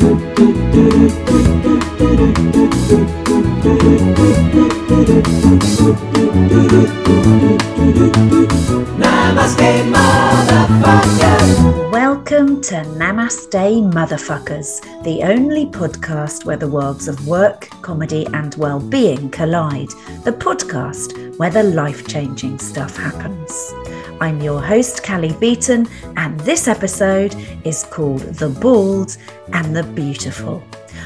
Welcome to Namaste Motherfuckers, the only podcast where the worlds of work, comedy, and well being collide. The podcast where the life changing stuff happens. I'm your host, Callie Beaton, and this episode is called The Bald and the Beautiful.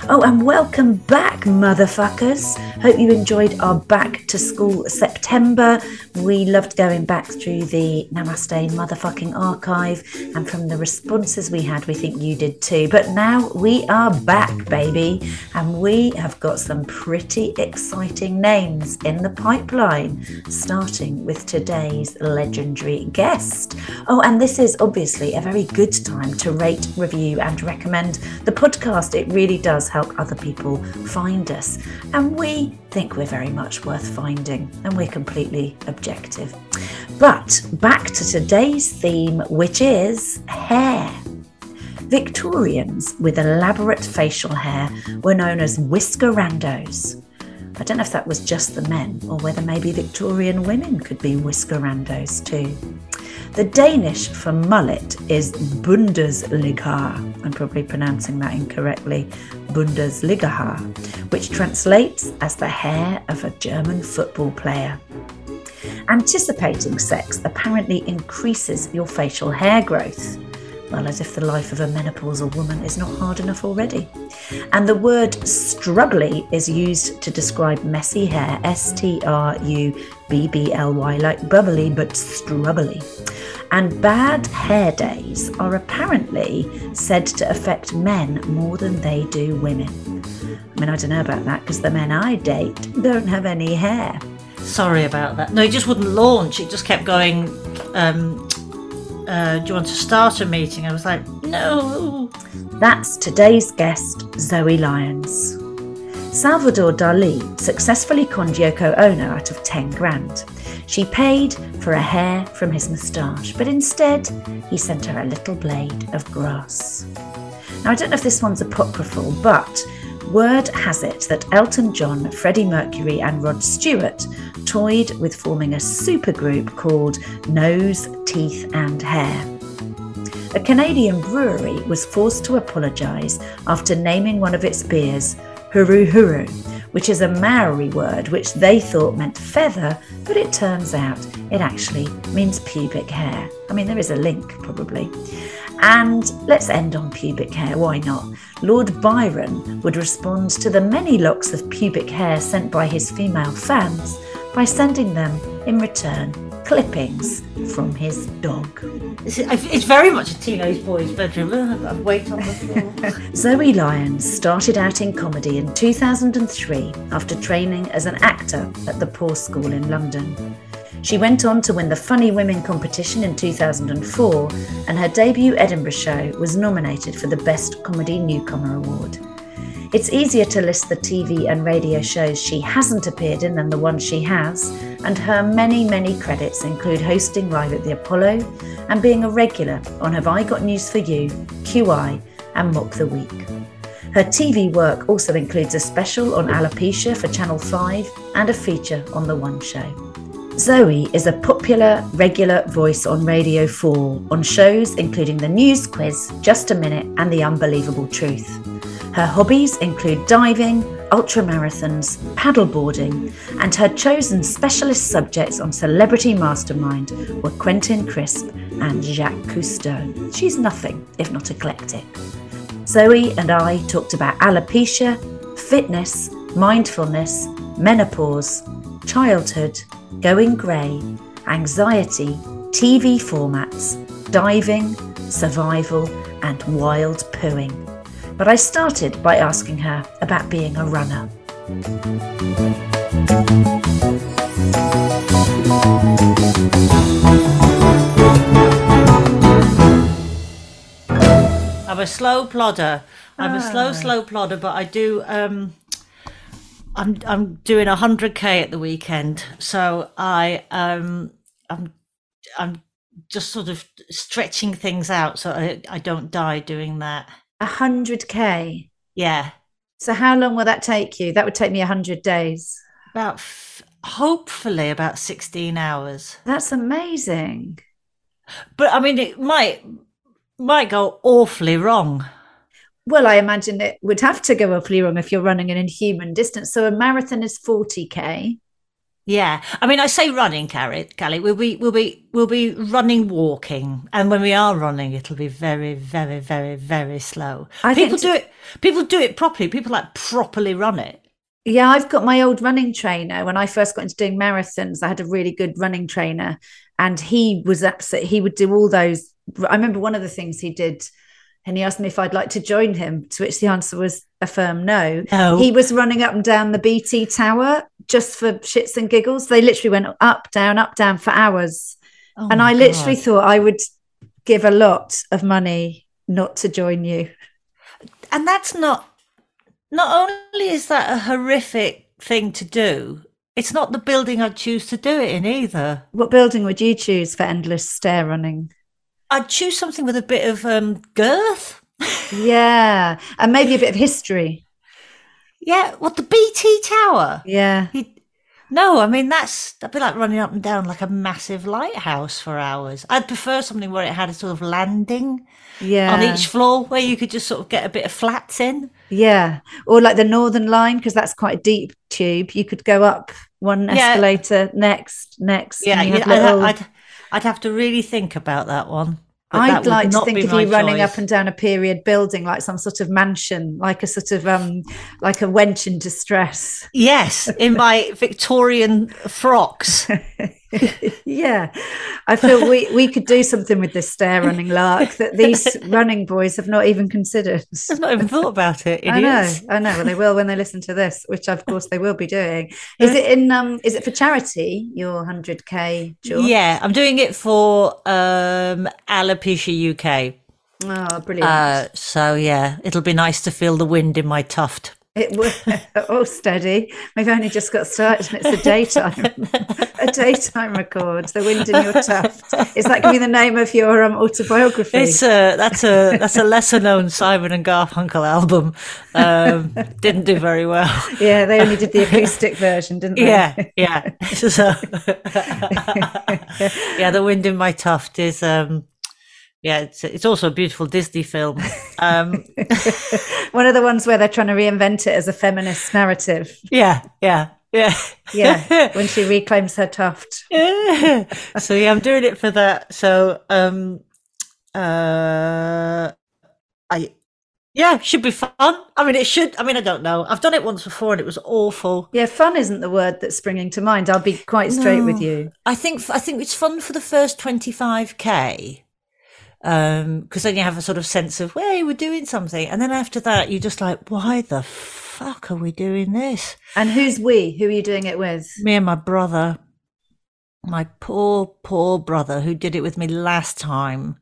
Oh, and welcome back, motherfuckers. Hope you enjoyed our back to school September. We loved going back through the Namaste motherfucking archive, and from the responses we had, we think you did too. But now we are back, baby, and we have got some pretty exciting names in the pipeline, starting with today's legendary guest. Oh, and this is obviously a very good time to rate, review, and recommend the podcast. It really does help other people find us. And we think we're very much worth finding, and we're completely objective. But back to today's theme, which is hair. Victorians with elaborate facial hair were known as whiskerandos. I don't know if that was just the men or whether maybe Victorian women could be whiskerandos too. The Danish for mullet is Bundesliga. I'm probably pronouncing that incorrectly. Bundesliga, which translates as the hair of a German football player. Anticipating sex apparently increases your facial hair growth. Well, as if the life of a menopausal woman is not hard enough already. And the word strubbly is used to describe messy hair, S T R U B B L Y, like bubbly but strubbly. And bad hair days are apparently said to affect men more than they do women. I mean, I don't know about that because the men I date don't have any hair. Sorry about that. No, it just wouldn't launch. It just kept going. Um, uh, do you want to start a meeting? I was like, no. That's today's guest, Zoe Lyons. Salvador Dali successfully conned Yoko Ono out of 10 grand. She paid for a hair from his moustache, but instead he sent her a little blade of grass. Now, I don't know if this one's apocryphal, but word has it that Elton John, Freddie Mercury, and Rod Stewart toyed with forming a supergroup called Nose, Teeth, and Hair. A Canadian brewery was forced to apologise after naming one of its beers Huru Huru, which is a Maori word which they thought meant feather, but it turns out it actually means pubic hair. I mean, there is a link probably. And let's end on pubic hair, why not? Lord Byron would respond to the many locks of pubic hair sent by his female fans by sending them in return clippings from his dog. It's, very much a teenage boy's bedroom. I've weight on the floor. Zoe Lyons started out in comedy in 2003 after training as an actor at the Poor School in London. She went on to win the Funny Women competition in 2004, and her debut Edinburgh show was nominated for the Best Comedy Newcomer Award. It's easier to list the TV and radio shows she hasn't appeared in than the ones she has, and her many, many credits include hosting Live at the Apollo and being a regular on Have I Got News for You, QI, and Mock the Week. Her TV work also includes a special on alopecia for Channel 5 and a feature on The One Show. Zoe is a popular, regular voice on Radio 4 on shows including The News Quiz, Just a Minute, and The Unbelievable Truth. Her hobbies include diving, ultramarathons, paddleboarding, and her chosen specialist subjects on Celebrity Mastermind were Quentin Crisp and Jacques Cousteau. She's nothing if not eclectic. Zoe and I talked about alopecia, fitness, mindfulness, menopause, childhood, going grey, anxiety, TV formats, diving, survival, and wild pooing. But I started by asking her about being a runner. I'm a slow plodder. I'm a slow, slow plodder, but I do. Um, I'm I'm doing a hundred k at the weekend, so I um I'm I'm just sort of stretching things out so I, I don't die doing that. 100k. Yeah, So, how long will that take you? That would take me 100 days. about f- hopefully about sixteen hours. That's amazing. But I mean, it might might go awfully wrong. Well, I imagine it would have to go awfully wrong if you're running an inhuman distance. So, a marathon is 40k. Yeah, I mean, I say running, Callie. Callie, we'll be, we'll be, we'll be running, walking, and when we are running, it'll be very, very, very, very slow. I people do it. People do it properly. People like properly run it. Yeah, I've got my old running trainer. When I first got into doing marathons, I had a really good running trainer, and he was absolutely, he would do all those. I remember one of the things he did, and he asked me if I'd like to join him, to which the answer was a firm no. No. He was running up and down the BT tower just for shits and giggles. They literally went up, down, up, down for hours. Oh and I literally God. thought I would give a lot of money not to join you. and that's not. Not only is that a horrific thing to do, it's not the building I'd choose to do it in either. What building would you choose for endless stair running? I'd choose something with a bit of um, girth. Yeah, and maybe a bit of history. Yeah, what the BT Tower? Yeah. He, no, I mean that's that'd be like running up and down like a massive lighthouse for hours. I'd prefer something where it had a sort of landing Yeah. on each floor where you could just sort of get a bit of flats in. Yeah. Or like the Northern Line, because that's quite a deep tube. You could go up one Yeah. escalator, next, next. Yeah, yeah, I'd, I'd I'd have to really think about that one. I'd like to think of you running choice. up and down a period building like some sort of mansion, like a sort of um like a wench in distress. Yes, in my Victorian frocks. yeah. I feel we, we could do something with this stair running lark that these running boys have not even considered. I've not even thought about it. I know, I know. Well, they will when they listen to this, which of course they will be doing. Is it in um? Is it for charity? Your hundred k, George? Yeah, I'm doing it for um, Alopecia UK. Oh, brilliant! Uh, so yeah, it'll be nice to feel the wind in my tuft. It was oh steady. We've only just got started, and it's a daytime, a daytime record. The wind in your tuft. Is that going to be the name of your um, autobiography? It's a that's a that's a lesser known Simon and Garfunkel album. Um, didn't do very well. yeah, they only did the acoustic version, didn't they? Yeah, yeah. So, yeah, the wind in my tuft is um, yeah, it's it's also a beautiful Disney film. Um, One of the ones where they're trying to reinvent it as a feminist narrative. yeah, yeah, yeah, Yeah, when she reclaims her tuft. Yeah. so yeah, I'm doing it for that. So um uh I yeah, should be fun. I mean it should I mean I don't know. I've done it once before and it was awful. Yeah, fun isn't the word that's springing to mind. I'll be quite straight with you. I think I think it's fun for the first 25k. Um because then you have a sort of sense of, hey, we're doing something. And then after that you're just like, why the fuck are we doing this? And who's we? Who are you doing it with? me and my brother, my poor, poor brother, who did it with me last time,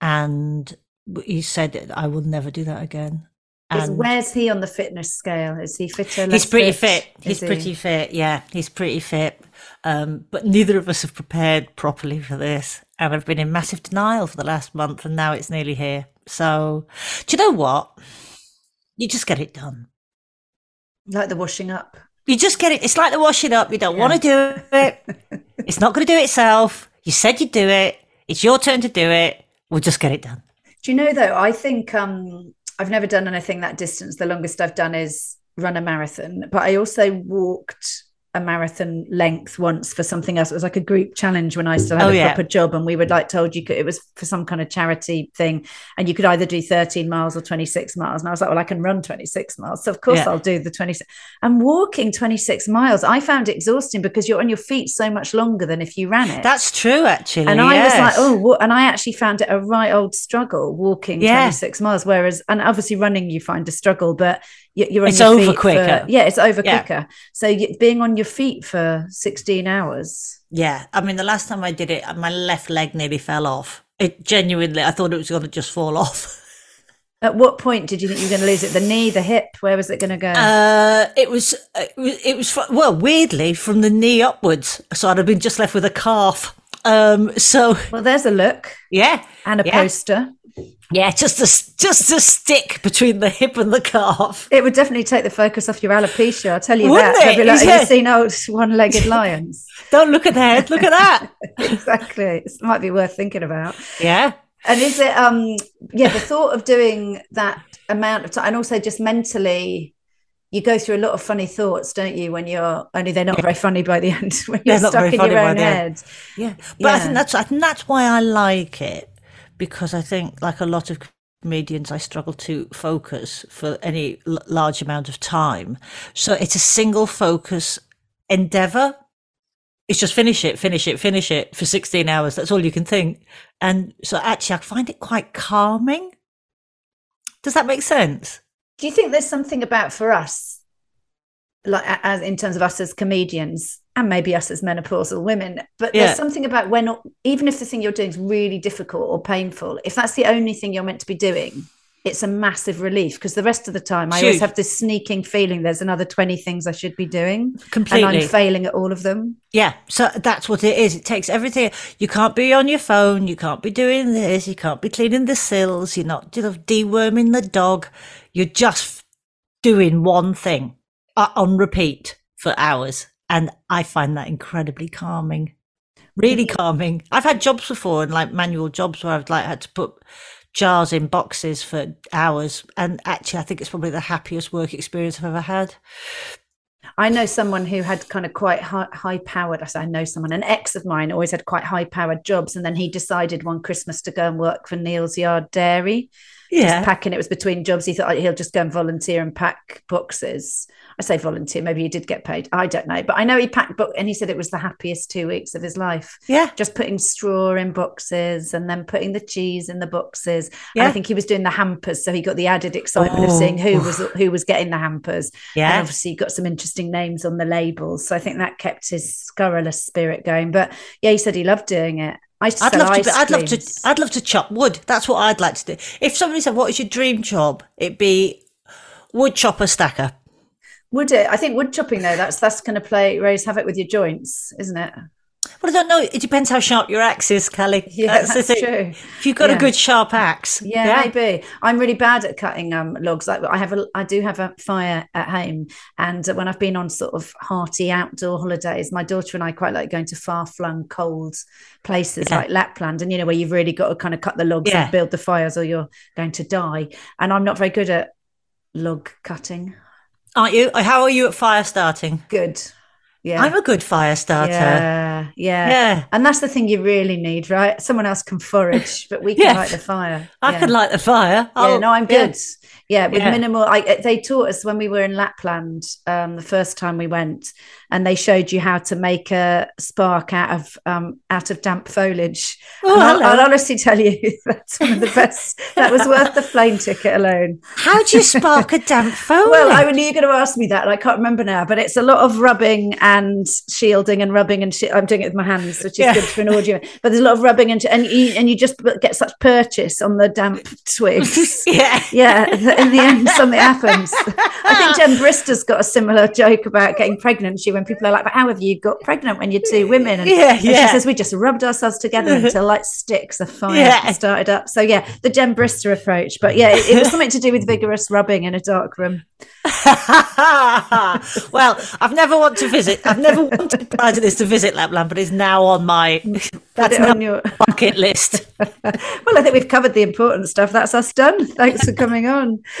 and he said, "I will never do that again." Is, And where's he on the fitness scale? Is he fitter? he's pretty fit. He's he? pretty fit. Yeah, he's pretty fit. Um, but neither of us have prepared properly for this, and I've been in massive denial for the last month, and now it's nearly here. So, do you know what? You just get it done. like the washing up. You just get it. It's like the washing up. You don't want to do it. it's not going to do itself. You said you'd do it. It's your turn to do it. We'll just get it done. Do you know though? I think um, I've never done anything that distance. The longest I've done is run a marathon, but I also walked a marathon length once for something else. It was like a group challenge when I still had Oh, a yeah. proper job, and we were like told you could. It was for some kind of charity thing, and you could either do 13 miles or 26 miles. And I was like, well, I can run 26 miles, so of course Yeah. I'll do the 26. And walking 26 miles, I found it exhausting because you're on your feet so much longer than if you ran it. That's true, actually. and I was like, oh, what? and I actually found it a right old struggle walking Yeah. 26 miles. Whereas, and obviously running, you find a struggle, but you're on It's your over feet for- quicker. yeah, it's over Yeah. quicker. So you, being on your feet for 16 hours. Yeah, I mean, the last time I did it, my left leg nearly fell off. It genuinely, I thought it was going to just fall off. At what point did you think you were going to lose it? The knee, the hip? Where was it going to go? Uh, it was, it was, it was well, weirdly from the knee upwards. So I'd have been just left with a calf. Um, so well, there's a look yeah, and a Yeah. poster. Yeah, just a just a stick between the hip and the calf. It would definitely take the focus off your alopecia. I'll tell you Wouldn't that. Be it? like, Have Yeah. you seen old one-legged Lyons? Don't look at the head. Look at that. exactly. It might be worth thinking about. Yeah. And is it um yeah, the thought of doing that amount of time and also just mentally you go through a lot of funny thoughts, don't you, when you're only they're not very funny by the end when They're you're not stuck very in funny your by own head. Yeah, but I think that's I think that's why I like it because I think like a lot of comedians, I struggle to focus for any l- large amount of time. So it's a single focus endeavor. It's just finish it, finish it, finish it for sixteen hours. That's all you can think. And so actually, I find it quite calming. Does that make sense? Do you think there's something about for us, like as in terms of us as comedians and maybe us as menopausal women, but Yeah. there's something about when even if the thing you're doing is really difficult or painful, if that's the only thing you're meant to be doing, it's a massive relief because the rest of the time I always have this sneaking feeling there's another 20 things I should be doing. And I'm failing at all of them. Yeah, so that's what it is. It takes everything. You can't be on your phone. You can't be doing this. You can't be cleaning the sills. You're not you know, deworming the dog. You're just doing one thing uh, on repeat for hours. And I find that incredibly calming. Really mm. calming. I've had jobs before and like manual jobs where I've like had to put jars in boxes for hours. And actually, I think it's probably the happiest work experience I've ever had. I know someone who had kind of quite high, high powered. I know someone, an ex of mine, always had quite high powered jobs, and then he decided one Christmas to go and work for Neal's Yard Dairy. Just packing. It was between jobs. He thought "Oh, he'll just go and volunteer and pack boxes. I say volunteer. Maybe he did get paid. I don't know, but I know he packed book, and he said it was the happiest two weeks of his life. Yeah. just putting straw in boxes and then putting the cheese in the boxes. And Yeah. I think he was doing the hampers, so he got the added excitement of Oh. seeing who was oh. who was getting the hampers. And Yeah. obviously got some interesting names on the labels. So I think that kept his scurrilous spirit going. But yeah, he said he loved doing it. I used to I'd love to. Be, I'd love to. I'd love to chop wood. That's what I'd like to do. If somebody said, "What is your dream job?" It'd be wood chopper stacker. Would it? I think wood chopping though, that's that's gonna play raise havoc with your joints, isn't it? Well, I don't know. It depends how sharp your axe is, Kelly. Yeah, the that's true. If you've got Yeah. a good sharp axe, Yeah, maybe. I'm really bad at cutting um logs. Like I have a I do have a fire at home. And when I've been on sort of hearty outdoor holidays, my daughter and I quite like going to far flung cold places Yeah. like Lapland and you know where you've really got to kind of cut the logs Yeah. and build the fires or you're going to die. And I'm not very good at log cutting. aren't you? How are you at fire starting? Good. Yeah. I'm a good fire starter. yeah, yeah. Yeah. And that's the thing you really need, right? Someone else can forage, but we can Yes. light the fire. I Yeah. can light the fire. Yeah, Oh, no, I'm yeah. good. Yeah, with Yeah. minimal. I, they taught us when we were in Lapland um, the first time we went, and they showed you how to make a spark out of um, out of damp foliage. Oh, and I'll. I'll honestly tell you, that's one of the best. that was worth the plane ticket alone. How do you spark a damp foliage Well, I knew you were going to ask me that, and I can't remember now. But it's a lot of rubbing and shielding and rubbing and shi I'm doing it with my hands, which is Yeah. good for an audio. But there's a lot of rubbing and and you, and you just get such purchase on the damp twigs. yeah. yeah, in the end, something happens. I think Jen Brister's got a similar joke about getting pregnant. She, when people are like, "But how have you got pregnant when you're two women?" And, Yeah, and yeah. she says, "We just rubbed ourselves together until like sticks of fire Yeah. started up." So yeah, the Jen Brister approach. But yeah, it, it was something to do with vigorous rubbing in a dark room. well, I've never wanted to visit. I've never wanted prior to this to visit Lapland, but it's now on my that's on your. bucket list. Well, I think we've covered the important stuff. That's us done. Thanks for coming on.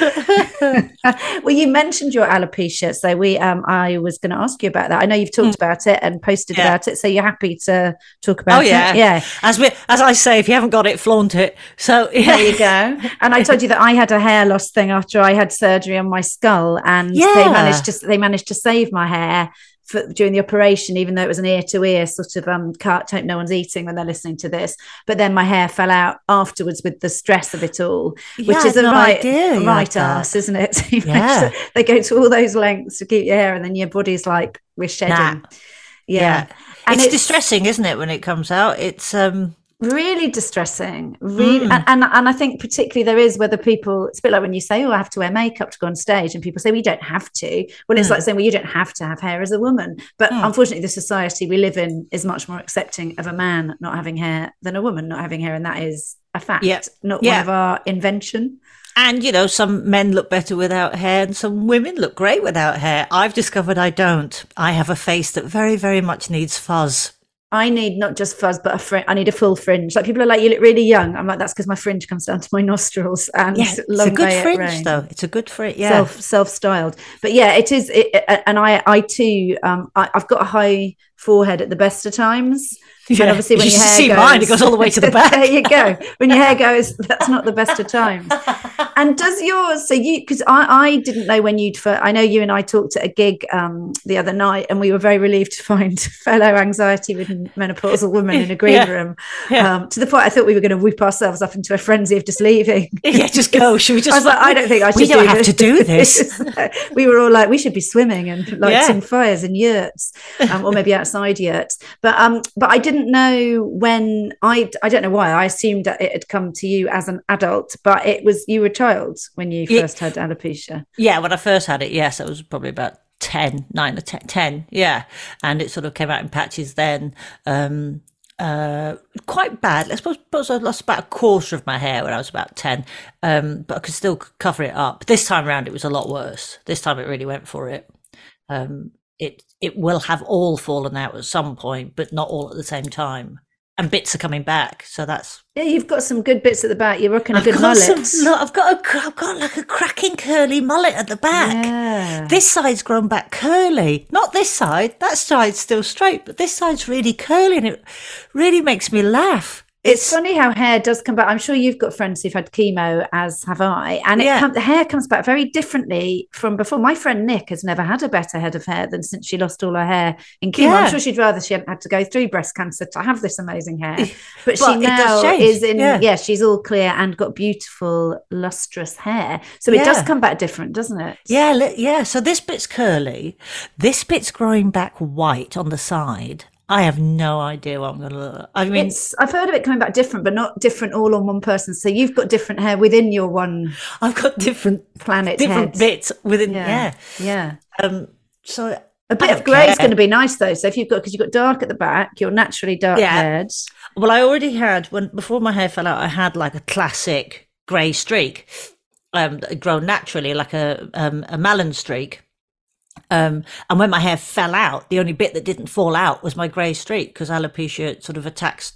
well, you mentioned your alopecia, so we um I was going to ask you about that. I know you've talked about it and posted. Yeah. about it, so you're happy to talk about Oh yeah, it. Yeah. As we, as I say, if you haven't got it, flaunt it. So yeah, There you go. And I told you that I had a hair loss thing after I had surgery on my skull, and they managed to they managed to save my hair for, during the operation, even though it was an ear to ear sort of um cut. Hope no one's eating when they're listening to this. But then my hair fell out afterwards with the stress of it all, Yeah, which is a right idea right ass, isn't it? Yeah. they go to all those lengths to keep your hair, and then your body's like we're shedding. Nah. Yeah. And it's, distressing, isn't it, when it comes out? It's um, really distressing really Mm. and, and and i think particularly there is whether people it's a bit like when you say oh i have to wear makeup to go on stage and people say well you don't have to well it's Mm. like saying well you don't have to have hair as a woman but Mm. unfortunately the society we live in is much more accepting of a man not having hair than a woman not having hair and that is a fact Yep. not Yeah. one of our invention and you know, some men look better without hair, and some women look great without hair. I've discovered I don't. I have a face that very, very much needs fuzz. I need not just fuzz, but a fringe. I need a full fringe. Like people are like, you look really young. I'm like, that's because my fringe comes down to my nostrils and Yeah, it's a good fringe, though. It's a good fringe. Yeah, self self styled but yeah it is it, and i i too um I, i've got a high forehead at the best of times Yeah. and obviously when You your hair see goes, mine, it goes all the way to the back. there you go when your hair goes that's not the best of times and does yours so you because i i didn't know when you'd fir- i know you and i talked at a gig um the other night and we were very relieved to find fellow anxiety ridden menopausal women in a green Yeah. room Yeah. um to the point i thought we were going to whip ourselves up into a frenzy of just leaving yeah. Just go. Should we just? I was like, I don't think I should. We don't do have this. to do this. we were all like, we should be swimming and lighting Yeah. fires in yurts, um, or maybe outside yurts. But um, but I didn't know when I I don't know why I assumed that it had come to you as an adult, but it was you were a child when you Yeah. first had alopecia. Yeah, when I first had it, yes, I was probably about 10, 9 or 10, 10 yeah. And it sort of came out in patches then. Um, uh, quite bad. I suppose, suppose I lost about a quarter of my hair when I was about 10, um, but I could still cover it up. This time around, it was a lot worse. This time it really went for it. Um, it, it will have all fallen out at some point, but not all at the same time. And bits are coming back. So that's Yeah, you've got some good bits at the back. You're rocking a I've good mullet. some- look, I've got a, I've got like a cracking curly mullet at the back. Yeah. This side's grown back curly. Not this side. That side's still straight, but this side's really curly and it really makes me laugh. It's funny how hair does come back. I'm sure you've got friends who've had chemo, as have I, and it Yeah. come, the hair comes back very differently from before. My friend Nick has never had a better head of hair than since she lost all her hair in chemo. Yeah. I'm sure she'd rather she hadn't had to go through breast cancer to have this amazing hair. But, But she now is in, yeah. yeah. she's all clear and got beautiful, lustrous hair. So it does come back different, doesn't it? Yeah, yeah. So this bit's curly. This bit's growing back white on the side. I have no idea what I'm going to look. I mean, It's, I've heard of it coming back different, but not different all on one person. So you've got different hair within your one I've got different planet different head. bits within. Yeah. Yeah. Yeah. Um. So A bit of grey is going to be nice though. So if you've got because you've got dark at the back, you're naturally dark Yeah. haired. Well, I already had when before my hair fell out. I had like a classic grey streak, um, grown naturally, like a um, a Mallen streak. Um, and when my hair fell out, the only bit that didn't fall out was my grey streak because alopecia sort of attacks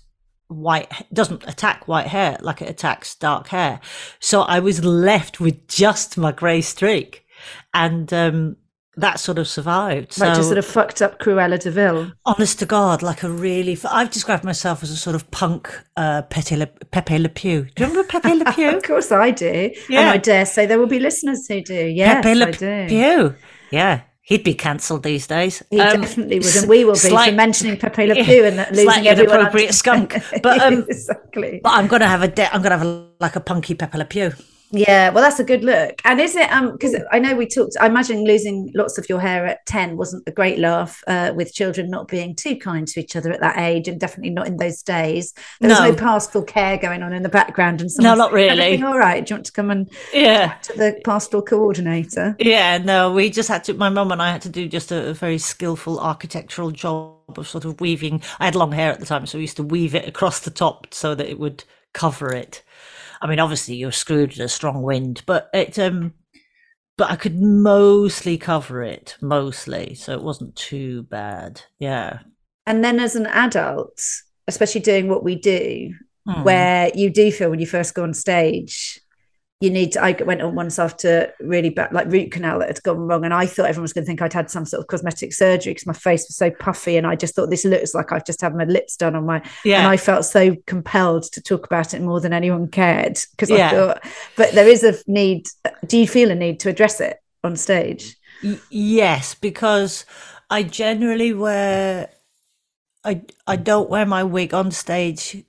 white doesn't attack white hair like it attacks dark hair. So I was left with just my grey streak, and um, that sort of survived. Like so just sort of fucked up Cruella De Deville. honest to God, like a really, I've described myself as a sort of punk uh, Pepe Le, Pepe Le Pew. Do you remember Pepe Le Pew? Of course I do. And I dare say there will be listeners who do. Yes, Pepe Le I do. Pew. Yeah, he'd be cancelled these days. He Um, definitely would, and we will be slight- for mentioning Pepe Le Pew and that losing slightly everyone. inappropriate under- skunk. But um, exactly. but I'm gonna have a de- I'm gonna have a, like a punky Pepe Le Pew. Yeah, well, that's a good look. And is it um because I know we talked. I imagine losing lots of your hair at ten wasn't a great laugh. Uh, with children not being too kind to each other at that age, and definitely not in those days. There was No. no pastoral care going on in the background, and No, not really. All right? Do you want to come and Yeah. to the pastoral coordinator? Yeah, no, we just had to. My mum and I had to do just a, a very skillful architectural job of sort of weaving. I had long hair at the time, so we used to weave it across the top so that it would cover it. I mean, obviously you're screwed in a strong wind, but it um, but I could mostly cover it, mostly, so it wasn't too bad. Yeah. And then as an adult, especially doing what we do, Hmm. where you do feel when you first go on stage you need to, I went on once after really bad, like root canal that had gone wrong. And I thought everyone was going to think I'd had some sort of cosmetic surgery because my face was so puffy. And I just thought this looks like I've just had my lips done on my, Yeah. and I felt so compelled to talk about it more than anyone cared. Because Yeah. I thought, but there is a need. Do you feel a need to address it on stage? Y- yes, because I generally wear I I don't wear my wig on stage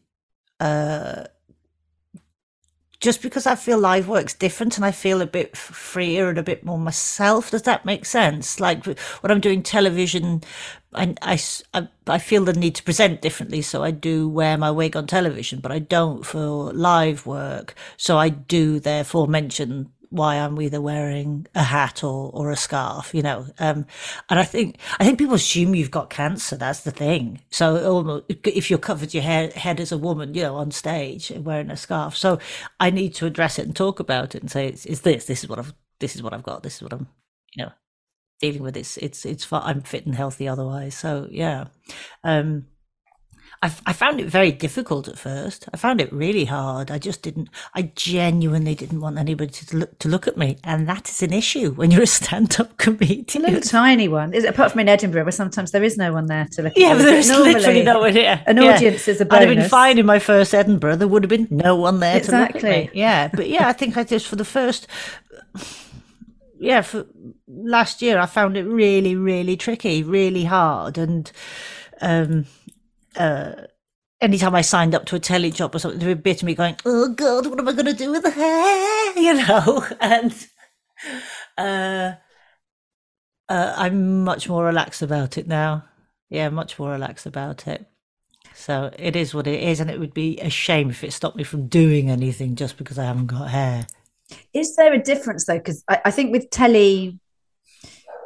uh just because I feel live work's different and I feel a bit freer and a bit more myself. Does that make sense? Like when I'm doing television, I, I, I feel the need to present differently. So I do wear my wig on television, but I don't for live work. So I do therefore mention why I'm either wearing a hat or, or a scarf, you know. Um, and I think I think people assume you've got cancer. That's the thing. So almost, if you're covered your hair, head as a woman, you know, on stage wearing a scarf, so I need to address it and talk about it and say, it's, this. This is what I've. This is what I've got. This is what I'm, you know, dealing with. It's it's it's. I'm fit and healthy otherwise. So yeah. Um, I, f- I found it very difficult at first. I found it really hard. I just didn't. I genuinely didn't want anybody to look to look at me, and that is an issue when you're a stand-up comedian. A little tiny one. Is it, apart from in Edinburgh, where sometimes there is no one there to look Yeah, at but you. there's literally no one here. An Yeah. audience is a I'd have been fine in my first Edinburgh. There would have been no one there to look at Exactly. Yeah, but yeah, I think I just for the first, yeah, for last year I found it really, really tricky, really hard, and um, uh, anytime I signed up to a telly job or something, there would bit of me going, "Oh God, what am I going to do with the hair?" You know, and uh, uh, I'm much more relaxed about it now. Yeah, much more relaxed about it. So it is what it is, and it would be a shame if it stopped me from doing anything just because I haven't got hair. Is there a difference though? Because I, I think with telly,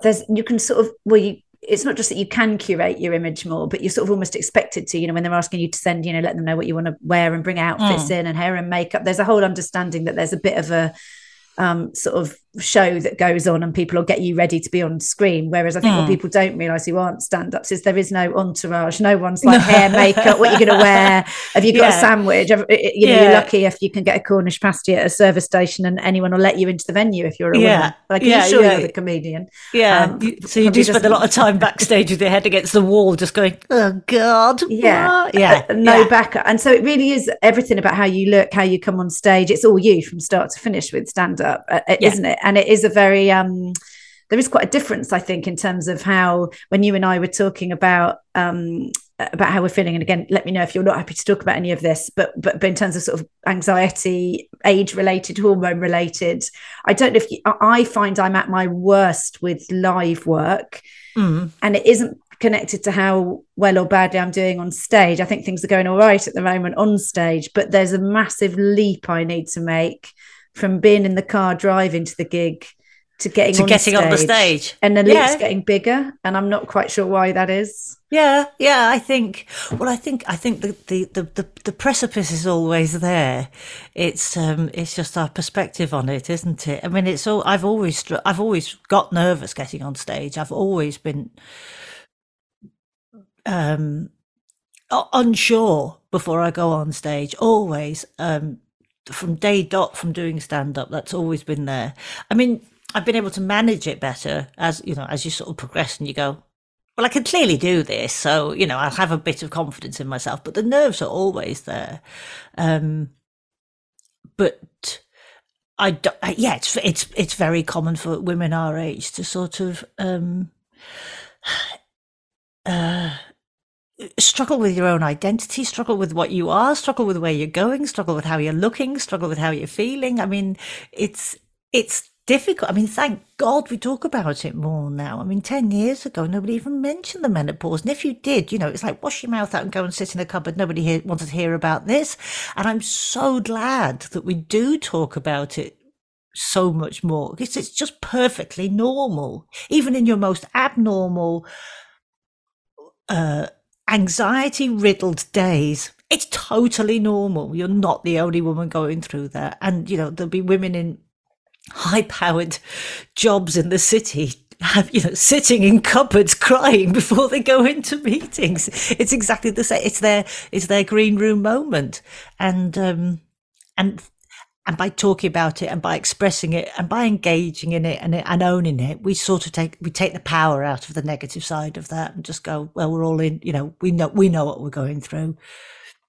there's you can sort of well, you it's not just that you can curate your image more, but you're sort of almost expected to. You know, when they're asking you to send, you know, let them know what you want to wear and bring outfits in and hair and makeup. There's a whole understanding that there's a bit of a um, sort of show that goes on and people will get you ready to be on screen. Whereas I think what people don't realise who aren't stand ups is there is no entourage. No one's like hair, makeup, what you're going to wear. Have you got Yeah. a sandwich? Have- You know, Yeah. you're lucky if you can get a Cornish pasty at a service station and anyone will let you into the venue if you're a Yeah. woman. Like, Yeah, you're sure yeah. you're the comedian. Yeah, Um, you- so you do spend a lot of time backstage with your head against the wall, just going, "Oh God, Yeah. what?" yeah, Uh, no backup. And so it really is everything about how you look, how you come on stage. It's all you from start to finish with stand up, uh, isn't it? And it is a very, um, there is quite a difference, I think, in terms of how, when you and I were talking about, um, about how we're feeling, and again, let me know if you're not happy to talk about any of this. But but, but in terms of sort of anxiety, age related, hormone related, I don't know if you, I find I'm at my worst with live work, Mm. and it isn't connected to how well or badly I'm doing on stage. I think things are going all right at the moment on stage, but there's a massive leap I need to make from being in the car driving to the gig to getting to on getting on the stage. And the leap's Yeah. getting bigger, and I'm not quite sure why that is. Yeah, yeah. I think. Well, I think. I think the the the the, the precipice is always there. It's um. It's just our perspective on it, isn't it? I mean, it's all. I've always. I've always got nervous getting on stage. I've always been um unsure before I go on stage. Always. Um. From day dot, from doing stand up, that's always been there. I mean, I've been able to manage it better as you know, as you sort of progress and you go, well, I can clearly do this, so you know I'll have a bit of confidence in myself. But the nerves are always there. Um, but I, do, I yeah, it's it's it's very common for women our age to sort of um, uh, struggle with your own identity, struggle with what you are, struggle with where you're going, struggle with how you're looking, struggle with how you're feeling. I mean, it's it's difficult. I mean, thank God we talk about it more now. I mean, 10 years ago, nobody even mentioned the menopause. And if you did, you know, it's like wash your mouth out and go and sit in a cupboard. Nobody here wanted to hear about this. And I'm so glad that we do talk about it so much more because it's just perfectly normal. Even in your most abnormal, uh, anxiety riddled days, it's totally normal. You're not the only woman going through that. And, you know, there'll be women in high powered jobs in the city you know sitting in cupboards crying before they go into meetings it's exactly the same it's their it's their green room moment and um and and by talking about it and by expressing it and by engaging in it and, and owning it, we sort of take we take the power out of the negative side of that and just go, well, we're all in. You know, we know we know what we're going through.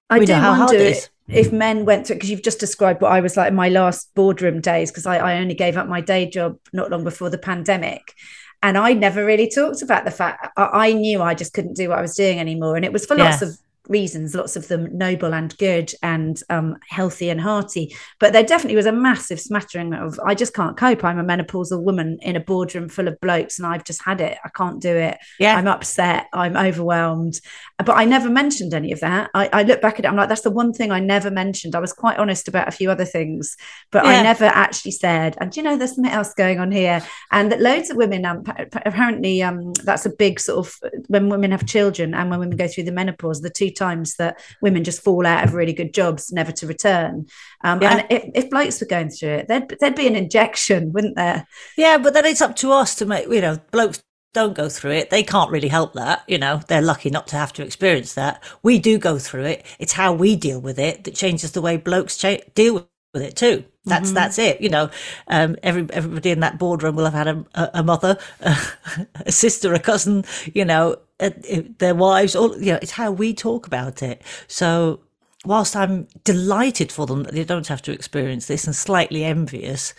I We do know how hard wonder it is. if mm-hmm. men went through because you've just described what I was like in my last boardroom days because I, I only gave up my day job not long before the pandemic. And I never really talked about the fact I, I knew I just couldn't do what I was doing anymore. And it was for lots of reasons, lots of them noble and good and um, healthy and hearty. But there definitely was a massive smattering of I just can't cope. I'm a menopausal woman in a boardroom full of blokes and I've just had it. I can't do it. Yeah. I'm upset. I'm overwhelmed. But I never mentioned any of that. I, I look back at it, I'm like, that's the one thing I never mentioned. I was quite honest about a few other things, but I never actually said, and do you know, there's something else going on here. And that loads of women, um, pa- pa- apparently, um, that's a big sort of when women have children and when women go through the menopause, the two times that women just fall out of really good jobs, never to return. Um, Yeah. And if, if blokes were going through it, there'd, there'd be an injection, wouldn't there? Yeah, but then it's up to us to make, you know, blokes don't go through it. They can't really help that. You know, they're lucky not to have to experience that. We do go through it. It's how we deal with it that changes the way blokes cha- deal with it too. That's that's it. You know, um, every everybody in that boardroom will have had a, a, a mother, a, sister, a cousin. You know, uh, their wives. All you know, it's how we talk about it. So whilst I'm delighted for them that they don't have to experience this and slightly envious,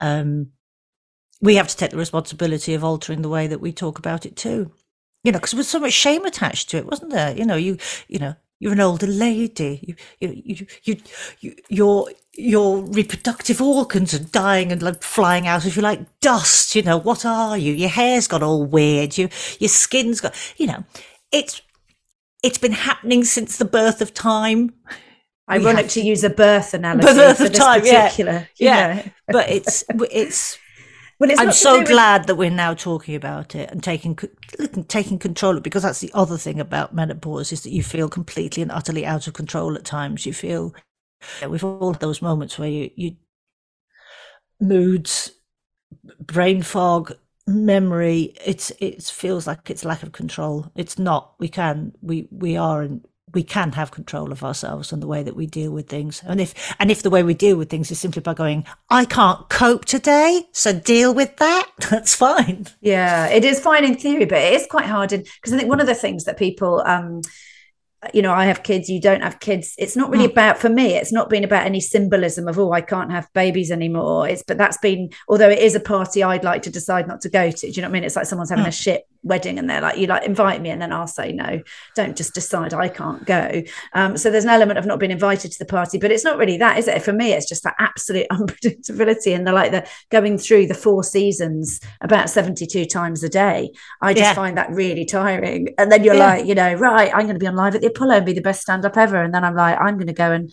um, we have to take the responsibility of altering the way that we talk about it too. You know, because there was so much shame attached to it, wasn't there? You know, you you know, you're an older lady. You you you you, you your your reproductive organs are dying and like flying out of you like dust. You know, what are you? Your hair's got all weird. You your skin's got. You know, it's it's been happening since the birth of time. Ironic have to use a birth analogy The birth for of this time, yeah. Yeah, know. but it's it's Well, it's I'm so do with- glad that we're now talking about it and taking taking control of because that's the other thing about menopause is that you feel completely and utterly out of control at times. You feel we've all had those moments where you you moods, brain fog, memory. It's it feels like it's lack of control. It's not. We can we we are and we can have control of ourselves and the way that we deal with things. And if and if the way we deal with things is simply by going, I can't cope today, so deal with that. That's fine. Yeah, it is fine in theory, but it is quite hard. In because I think one of the things that people, um, you know, I have kids, you don't have kids. It's not really hmm. about, for me, it's not been about any symbolism of, oh, I can't have babies anymore. It's, but that's been, although it is a party I'd like to decide not to go to. Do you know what I mean? It's like someone's having hmm. a shit wedding and they're like, you like invite me. And then I'll say no, don't just decide I can't go. Um, so there's an element of not being invited to the party, but it's not really that, is it? For me, it's just that absolute unpredictability and the like the going through the four seasons about 72 times a day. I just Yeah. find that really tiring. And then you're Yeah. like, you know, right, I'm going to be on live at the Apollo and be the best stand up ever. And then I'm like, I'm going to go and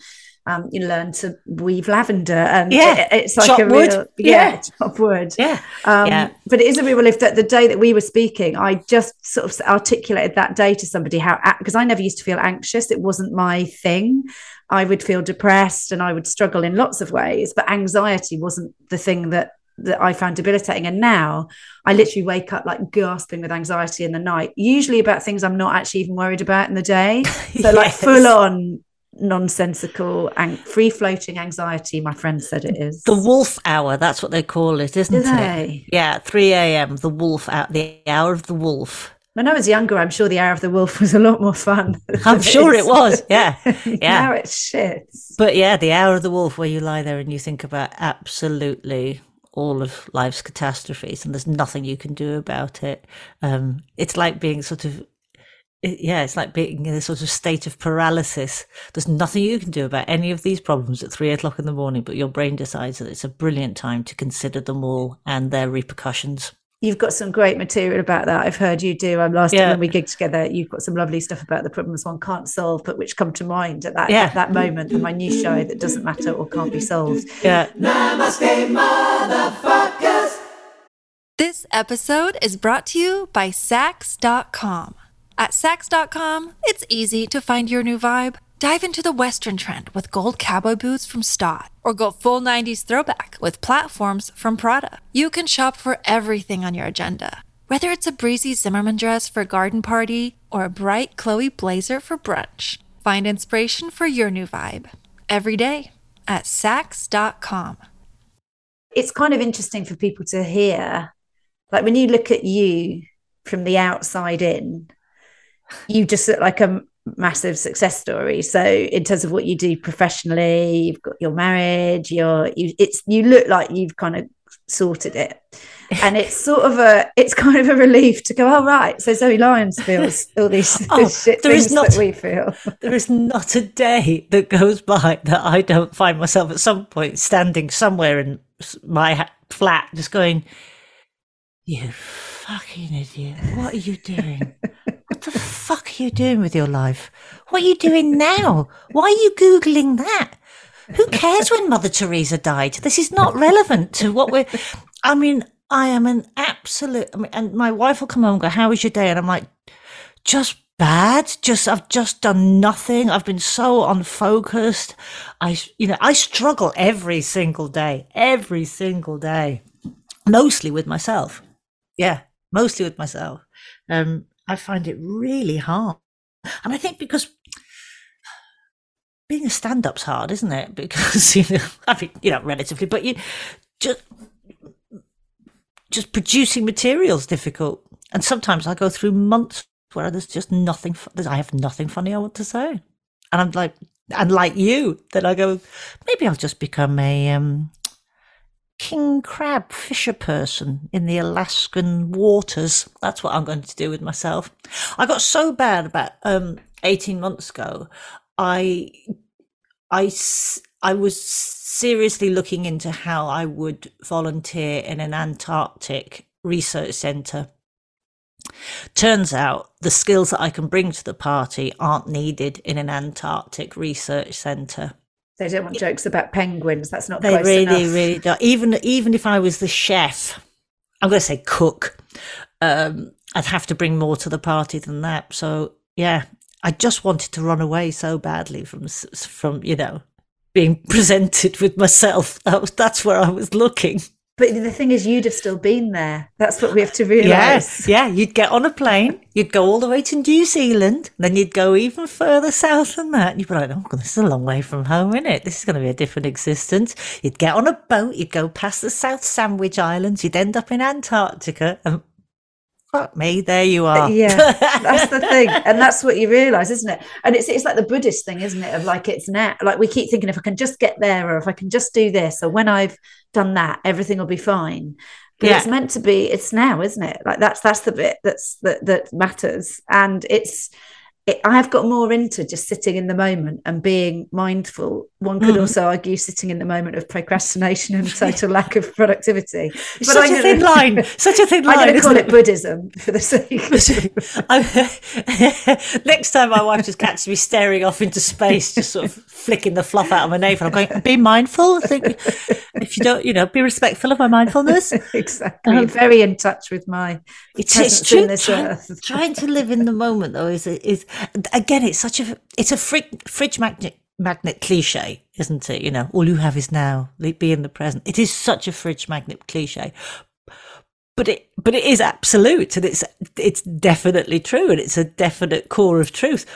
um, you learn to weave lavender and Yeah. it- it's like Chop a wood. real yeah, Yeah. chop wood Yeah. um, Yeah. But it is a real relief that the day that we were speaking, I just sort of articulated that day to somebody how, because I never used to feel anxious. It wasn't my thing. I would feel depressed and I would struggle in lots of ways, but anxiety wasn't the thing that that I found debilitating. And now I literally wake up like gasping with anxiety in the night, usually about things I'm not actually even worried about in the day. So like full on nonsensical and free floating anxiety, my friend said it is. The wolf hour, that's what they call it, isn't it? Yeah, 3 a.m., the wolf hour, the hour of the wolf. When I was younger, I'm sure the Hour of the Wolf was a lot more fun. I'm sure it was. Yeah. Yeah. now it's shit. But yeah, the hour of the wolf, where you lie there and you think about absolutely all of life's catastrophes, and there's nothing you can do about it. Um, it's like being sort of, it- yeah, it's like being in a sort of state of paralysis. There's nothing you can do about any of these problems at three o'clock in the morning, but your brain decides that it's a brilliant time to consider them all and their repercussions. You've got some great material about that. I've heard you do. I'm um, last Yeah. time when we gigged together, you've got some lovely stuff about the problems one can't solve, but which come to mind at that Yeah. at that moment. The minutiae that doesn't matter or can't be solved. Yeah. Namaste, motherfuckers. This episode is brought to you by Saks.com. At Saks.com, it's easy to find your new vibe. Dive into the Western trend with gold cowboy boots from Staud, or go full 90s throwback with platforms from Prada. You can shop for everything on your agenda, whether it's a breezy Zimmermann dress for a garden party or a bright Chloe blazer for brunch. Find inspiration for your new vibe every day at Saks.com. It's kind of interesting for people to hear. Like when you look at you from the outside in, you just look like a massive success story. So in terms of what you do professionally, you've got your marriage, your you it's you look like you've kind of sorted it. And it's sort of a it's kind of a relief to go, oh right. So Zoe Lyons feels all these Oh, shit there is not- that we feel. There is not a day that goes by that I don't find myself at some point standing somewhere in my flat just going, You fucking idiot. What are you doing? What the fuck are you doing with your life? What are you doing now? Why are you Googling that? Who cares when Mother Teresa died? This is not relevant to what we're. I mean, I am an absolute. I mean, and my wife will come home and go, How was your day? And I'm like, just bad just i've just done nothing i've been so unfocused i you know i struggle every single day every single day mostly with myself yeah mostly with myself um i find it really hard. And i think because being a stand-up's hard isn't it? Because you know i mean you know relatively but you just just producing materials difficult. And sometimes i go through months where there's just nothing i have nothing funny i want to say. And i'm like and like you then i go maybe i'll just become a um king crab fisher person in the alaskan waters that's what i'm going to do with myself i got so bad about um 18 months ago I, I, I was seriously looking into how I would volunteer in an Antarctic research centre. Turns out the skills that I can bring to the party aren't needed in an Antarctic research centre. They don't want jokes about penguins. That's not They really, enough. really don't. Even even if I was the chef, I'm going to say cook, um, I'd have to bring more to the party than that. So yeah, I just wanted to run away so badly from from you know being presented with myself. That was that's where I was looking. But the thing is, you'd have still been there. That's what we have to Yeah, realise. yeah. You'd get on a plane, you'd go all the way to New Zealand, then you'd go even further south than that. And you'd be like, oh, God, this is a long way from home, isn't it? This is going to be a different existence. You'd get on a boat, you'd go past the South Sandwich Islands, you'd end up in Antarctica, and fuck me, there you are. Yeah, that's the thing, and that's what you realise, isn't it? And it's it's like the Buddhist thing, isn't it? Of like it's now, like we keep thinking if I can just get there, or if I can just do this, or when I've done that, everything will be fine. But Yeah. it's meant to be. It's now, isn't it? Like that's that's the bit that's that that matters, and it's. It, I have got more into just sitting in the moment and being mindful. One could Mm. also argue sitting in the moment of procrastination and total lack of productivity. It's such a thin line. Such a thin line. I'm going to call it? it Buddhism for the sake. Next time my wife just catches me staring off into space, just sort of flicking the fluff out of my navel, I'm going, be mindful. Think if you don't, you know, be respectful of my mindfulness. exactly. Um, Very in touch with my It's, it's true. in this trying, earth. trying to live in the moment, though, is is again, it's such a it's a frig, fridge magnet magnet cliche, isn't it? You know, all you have is now. Be in the present. It is such a fridge magnet cliche, but it but it is absolute, and it's it's definitely true, and it's a definite core of truth.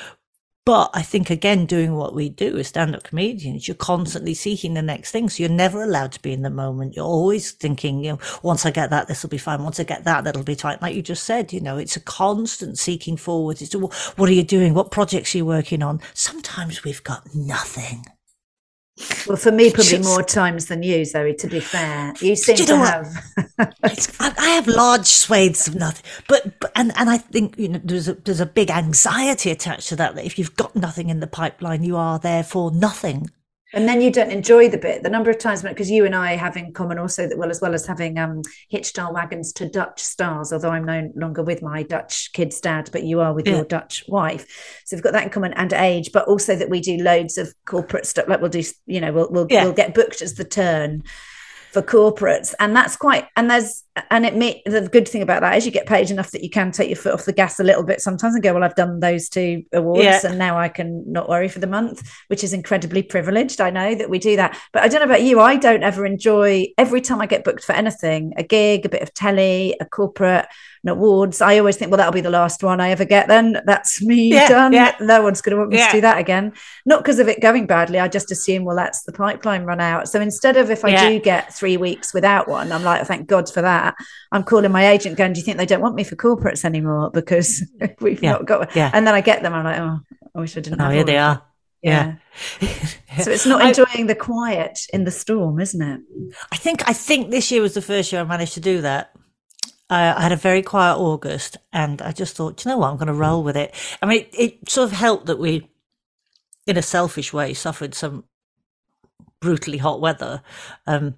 But I think again, doing what we do as stand-up comedians, you're constantly seeking the next thing. So you're never allowed to be in the moment. You're always thinking, you know, once I get that, this will be fine. Once I get that, that'll be tight. Like you just said, you know, it's a constant seeking forward. It's what are you doing? What projects are you working on? Sometimes we've got nothing. Well, for me, probably more times than you, Zoe. To be fair, you seem you to know have. I, I have large swathes of nothing, but, but and and I think you know there's a there's a big anxiety attached to that. That if you've got nothing in the pipeline, you are therefore nothing. And then you don't enjoy the bit. The number of times, because you and I have in common also that well, as well as having um, hitched our wagons to Dutch stars. Although I'm no longer with my Dutch kid's dad, but you are with Yeah. your Dutch wife. So we've got that in common, and age. But also that we do loads of corporate stuff. Like we'll do, you know, we'll we'll, Yeah. we'll get booked as the turn for corporates, and that's quite. And there's and it may, the good thing about that is you get paid enough that you can take your foot off the gas a little bit sometimes and go, well, I've done those two awards Yeah. and now I can not worry for the month, which is incredibly privileged. I know that we do that, but I don't know about you. I don't ever enjoy every time I get booked for anything, a gig, a bit of telly, a corporate, an awards. I always think, well, that'll be the last one I ever get. Then that's me Yeah, done. yeah. No one's going to want me to do that again. Not because of it going badly. I just assume, well, that's the pipeline run out. So instead of if I do get three weeks without one, I'm like, oh, thank God for that. I'm calling my agent going, do you think they don't want me for corporates anymore? Because we've Yeah, not got yeah. And then I get them. I'm like, oh, I wish I didn't Oh, have here they are. them. Yeah. So it's not I- enjoying the quiet in the storm, isn't it? I think I think this year was the first year I managed to do that. Uh, I had a very quiet August, and I just thought, you know what, I'm going to roll with it. I mean, it, it sort of helped that we, in a selfish way, suffered some brutally hot weather. Um,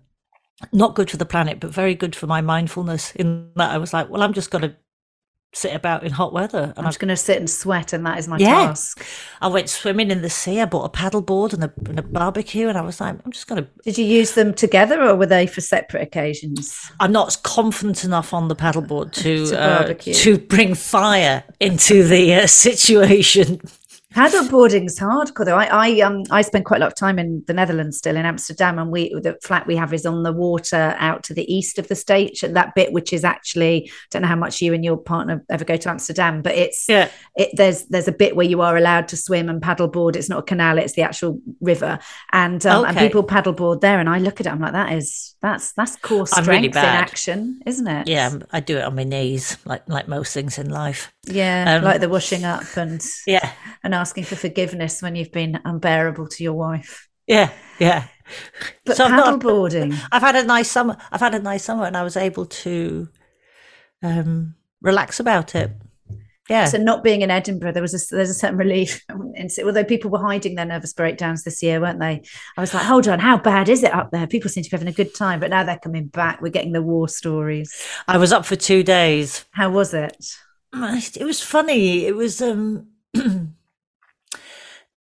not good for the planet, but very good for my mindfulness. In that, I was like, well, I'm just going to sit about in hot weather, and I'm just going to sit and sweat, and that is my Yeah. task. I went swimming in the sea. I bought a paddle board and a, and a barbecue, and I was like, I'm just going to Did you use them together, or were they for separate occasions? I'm not confident enough on the paddleboard to To uh, to bring fire into the uh, situation. Paddleboarding's hardcore though. I, I um I spend quite a lot of time in the Netherlands still in Amsterdam, and we the flat we have is on the water out to the east of the state, and that bit which is actually I don't know how much you and your partner ever go to Amsterdam, but it's Yeah, it, there's there's a bit where you are allowed to swim and paddleboard. It's not a canal; it's the actual river, and um, and Okay. people paddleboard there. And I look at it, I'm like, that is that's that's core strength really in action, isn't it? yeah. I do it on my knees, like like most things in life. yeah, Um, like the washing up and Yeah, and asking for forgiveness when you've been unbearable to your wife. yeah, yeah. But So I've paddleboarding, I've had a nice summer. I've had a nice summer, and I was able to um, relax about it. Yeah, so not being in Edinburgh, there was a, there's a certain relief. And so- although people were hiding their nervous breakdowns this year, weren't they? I was like, hold on, how bad is it up there? People seem to be having a good time, but now they're coming back. We're getting the war stories. I was up for two days. How was it? it was funny. It was um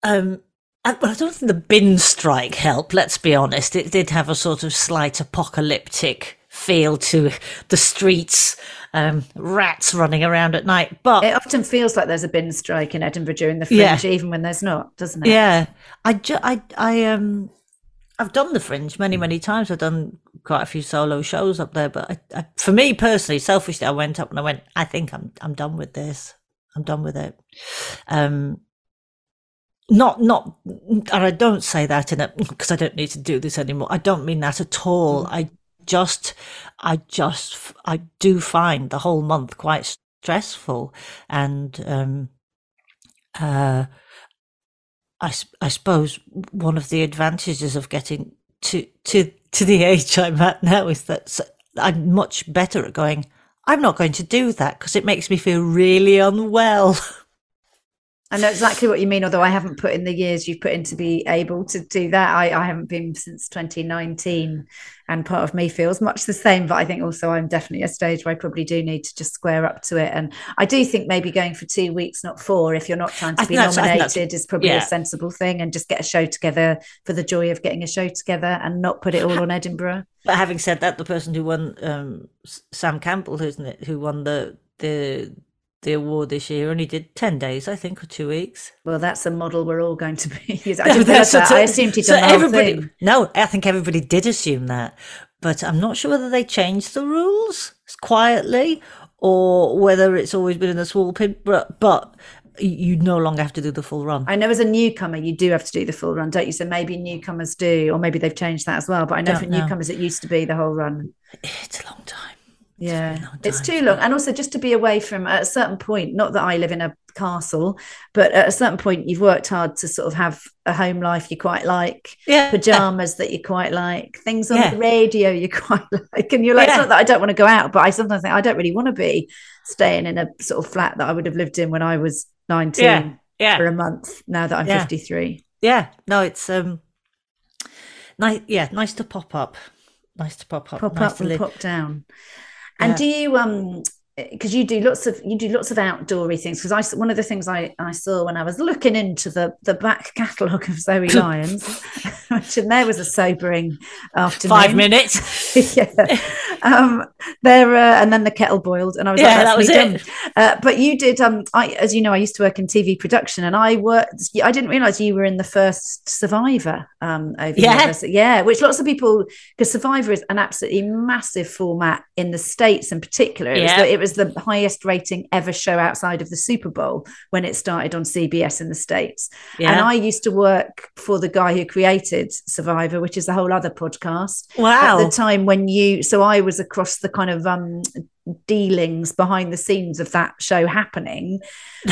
um I, well, I don't think the bin strike helped. Let's be honest. It did have a sort of slight apocalyptic feel to the streets, um, rats running around at night. But It often feels like there's a bin strike in Edinburgh during the Yeah. fringe, even when there's not, doesn't it? yeah, I, ju- I, I, um, I've done the fringe many, many times. I've done quite a few solo shows up there, but I, I, for me personally, selfishly, I went up and I went, I think I'm, I'm done with this. I'm done with it. Um, not, not, and I don't say that in a because I don't need to do this anymore. I don't mean that at all. I just, I just, i do find the whole month quite stressful, and um, uh, I, s- I suppose one of the advantages of getting to to to the age I'm at now is that i'm much better at going. I'm not going to do that because it makes me feel really unwell. I know exactly what you mean, although I haven't put in the years you've put in to be able to do that. I, I haven't been since 2019, and part of me feels much the same. But I think also I'm definitely at a stage where I probably do need to just square up to it. And I do think maybe going for two weeks, not four, if you're not trying to be think that's- I think nominated, is probably yeah. a sensible thing. And just get a show together for the joy of getting a show together and not put it all on Edinburgh. But having said that, the person who won um, Sam Campbell, isn't it, who won the the the award this year, only did ten days, I think, or two weeks. Well, that's a model we're all going to be. I No, didn't that's- that. so- I assumed he'd so done everybody. thing. No, I think everybody did assume that, but I'm not sure whether they changed the rules quietly or whether it's always been in the small pin. But, but you no longer have to do the full run. I know as a newcomer, you do have to do the full run, don't you? So maybe newcomers do, or maybe they've changed that as well. But I know Don't for know. newcomers, it used to be the whole run. It's a long time. Yeah, long it's too long. And also just to be away from at a certain point, not that I live in a castle, but at a certain point, you've worked hard to sort of have a home life you quite like, Yeah, pajamas that you quite like, things on Yeah. the radio you quite like. And you're like, it's Yeah. not that I don't want to go out, but I sometimes think I don't really want to be staying in a sort of flat that I would have lived in when I was 19 Yeah, yeah. for a month now that I'm Yeah. 53. Yeah, no, it's um, nice. Yeah, nice to pop up. Nice to pop up. pop nice up and live. pop down. And Yeah. do you um because you do lots of you do lots of outdoory things because I one of the things I, I saw when I was looking into the the back catalogue of Zoe Lyons, which and there was a sobering afternoon. Five minutes. yeah. Um, there uh, and then the kettle boiled, and I was Yeah, like, that was it. done." Uh, but you did. Um, I as you know, I used to work in TV production, and I worked. I didn't realize you were in the first Survivor. Um, over Yeah. Yeah, which lots of people because Survivor is an absolutely massive format in the states, in particular. It was Yeah. the, it was the highest rating ever show outside of the Super Bowl when it started on CBS in the states. Yeah. And I used to work for the guy who created Survivor, which is a whole other podcast. wow. At the time when you, so I was across the kind of um, dealings behind the scenes of that show happening.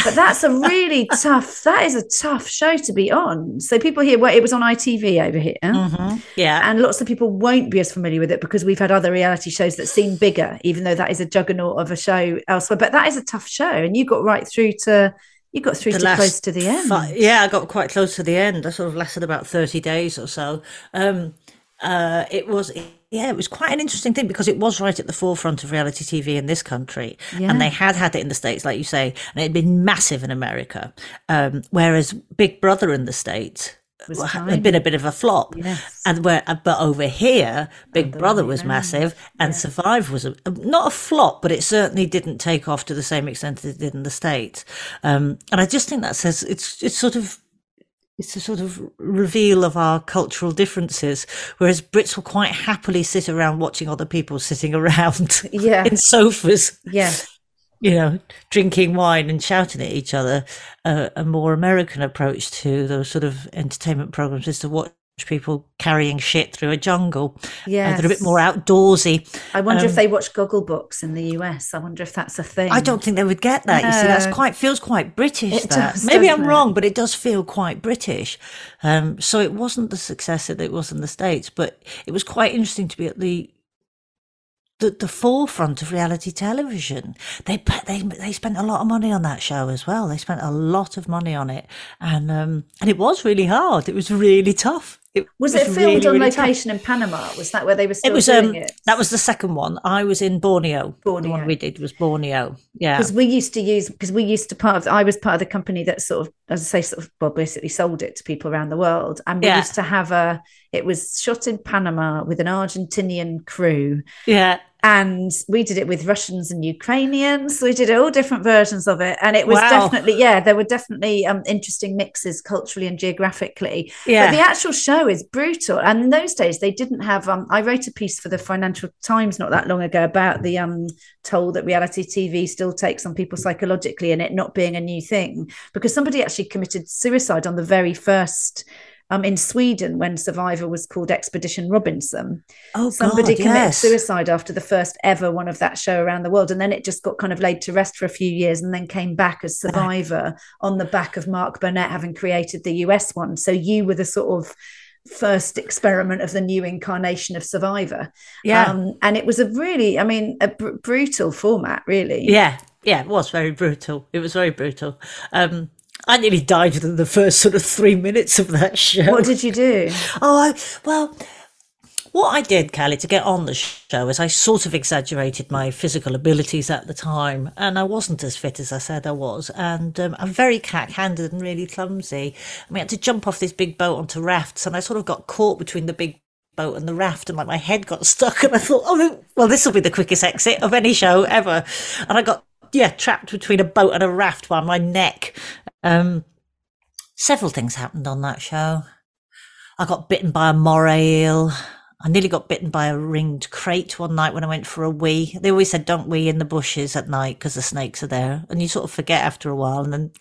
But that's a really tough, that is a tough show to be on. So people here, well, it was on ITV over here. Mhm. Yeah. And lots of people won't be as familiar with it because we've had other reality shows that seem bigger, even though that is a juggernaut of a show elsewhere. But that is a tough show, and you got right through to you got through to close to the end. fi- yeah, I got quite close to the end. I sort of lasted about 30 days or so. Um, uh, it was, yeah, it was quite an interesting thing because it was right at the forefront of reality TV in this country. Yeah. And they had had it in the States, like you say, and it had been massive in America. Um, whereas Big Brother in the States Was wa- tiny. had been a bit of a flop. Yes. And where, uh, but over here, Big Brother was massive and Survivor was a, not a flop, but it certainly didn't take off to the same extent as it did in the States. Um, and I just think that says it's, it's sort of, it's a sort of reveal of our cultural differences, whereas Brits will quite happily sit around watching other people sitting around Yeah. in sofas, yeah, you know, drinking wine and shouting at each other. Uh, a more American approach to those sort of entertainment programs is to watch people carrying shit through a jungle. yeah. Uh, they're a bit more outdoorsy. I wonder if um, they watch Gogglebox in the US. I wonder if that's a thing. I don't think they would get that. You see, that's quite feels quite British. It that does, maybe I'm it? wrong, but it does feel quite British. Um, so it wasn't the success that it was in the states, but it was quite interesting to be at the the, the forefront of reality television. They they they spent a lot of money on that show as well. They spent a lot of money on it, and um, and it was really hard. It was really tough. It Was it filmed really, on really tough. location in Panama? Was that where they were It was um it? that was the second one. I was in Borneo. The Borneo. one we did was Borneo. Yeah. because we used to use because we used to part of I was part of the company that sort of as I say sort of well basically sold it to people around the world and we Yeah. used to have a it was shot in Panama with an Argentinian crew Yeah. and we did it with Russians and Ukrainians we did all different versions of it and it was Wow. definitely yeah there were definitely um, interesting mixes culturally and geographically Yeah. but the actual show is brutal. And in those days, they didn't have. Um, I wrote a piece for the Financial Times not that long ago about the um, toll that reality TV still takes on people psychologically, and it not being a new thing. Because somebody actually committed suicide on the very first. Um, in Sweden, when Survivor was called Expedition Robinson, Oh, somebody God, committed yes. suicide after the first ever one of that show around the world, and then it just got kind of laid to rest for a few years, and then came back as Survivor on the back of Mark Burnett having created the US one. So you were the sort of first experiment of the new incarnation of Survivor. Yeah. um, and it was a really, I mean, a br- brutal format, really. Yeah, yeah, it was very brutal. It was very brutal. Um, I nearly died within the first sort of three minutes of that show. What did you do? Oh, I, well, what I did, Callie, to get on the show is I sort of exaggerated my physical abilities at the time, and I wasn't as fit as I said I was, and um, I'm very cack-handed and really clumsy. And we had to jump off this big boat onto rafts, and I sort of got caught between the big boat and the raft, and like my head got stuck, and I thought, oh, well, this will be the quickest exit of any show ever, and I got yeah trapped between a boat and a raft by my neck. Um, several things happened on that show. I got bitten by a moray eel. I nearly got bitten by a ringed krait one night when I went for a wee. They always said don't wee in the bushes at night because the snakes are there, and you sort of forget after a while. And then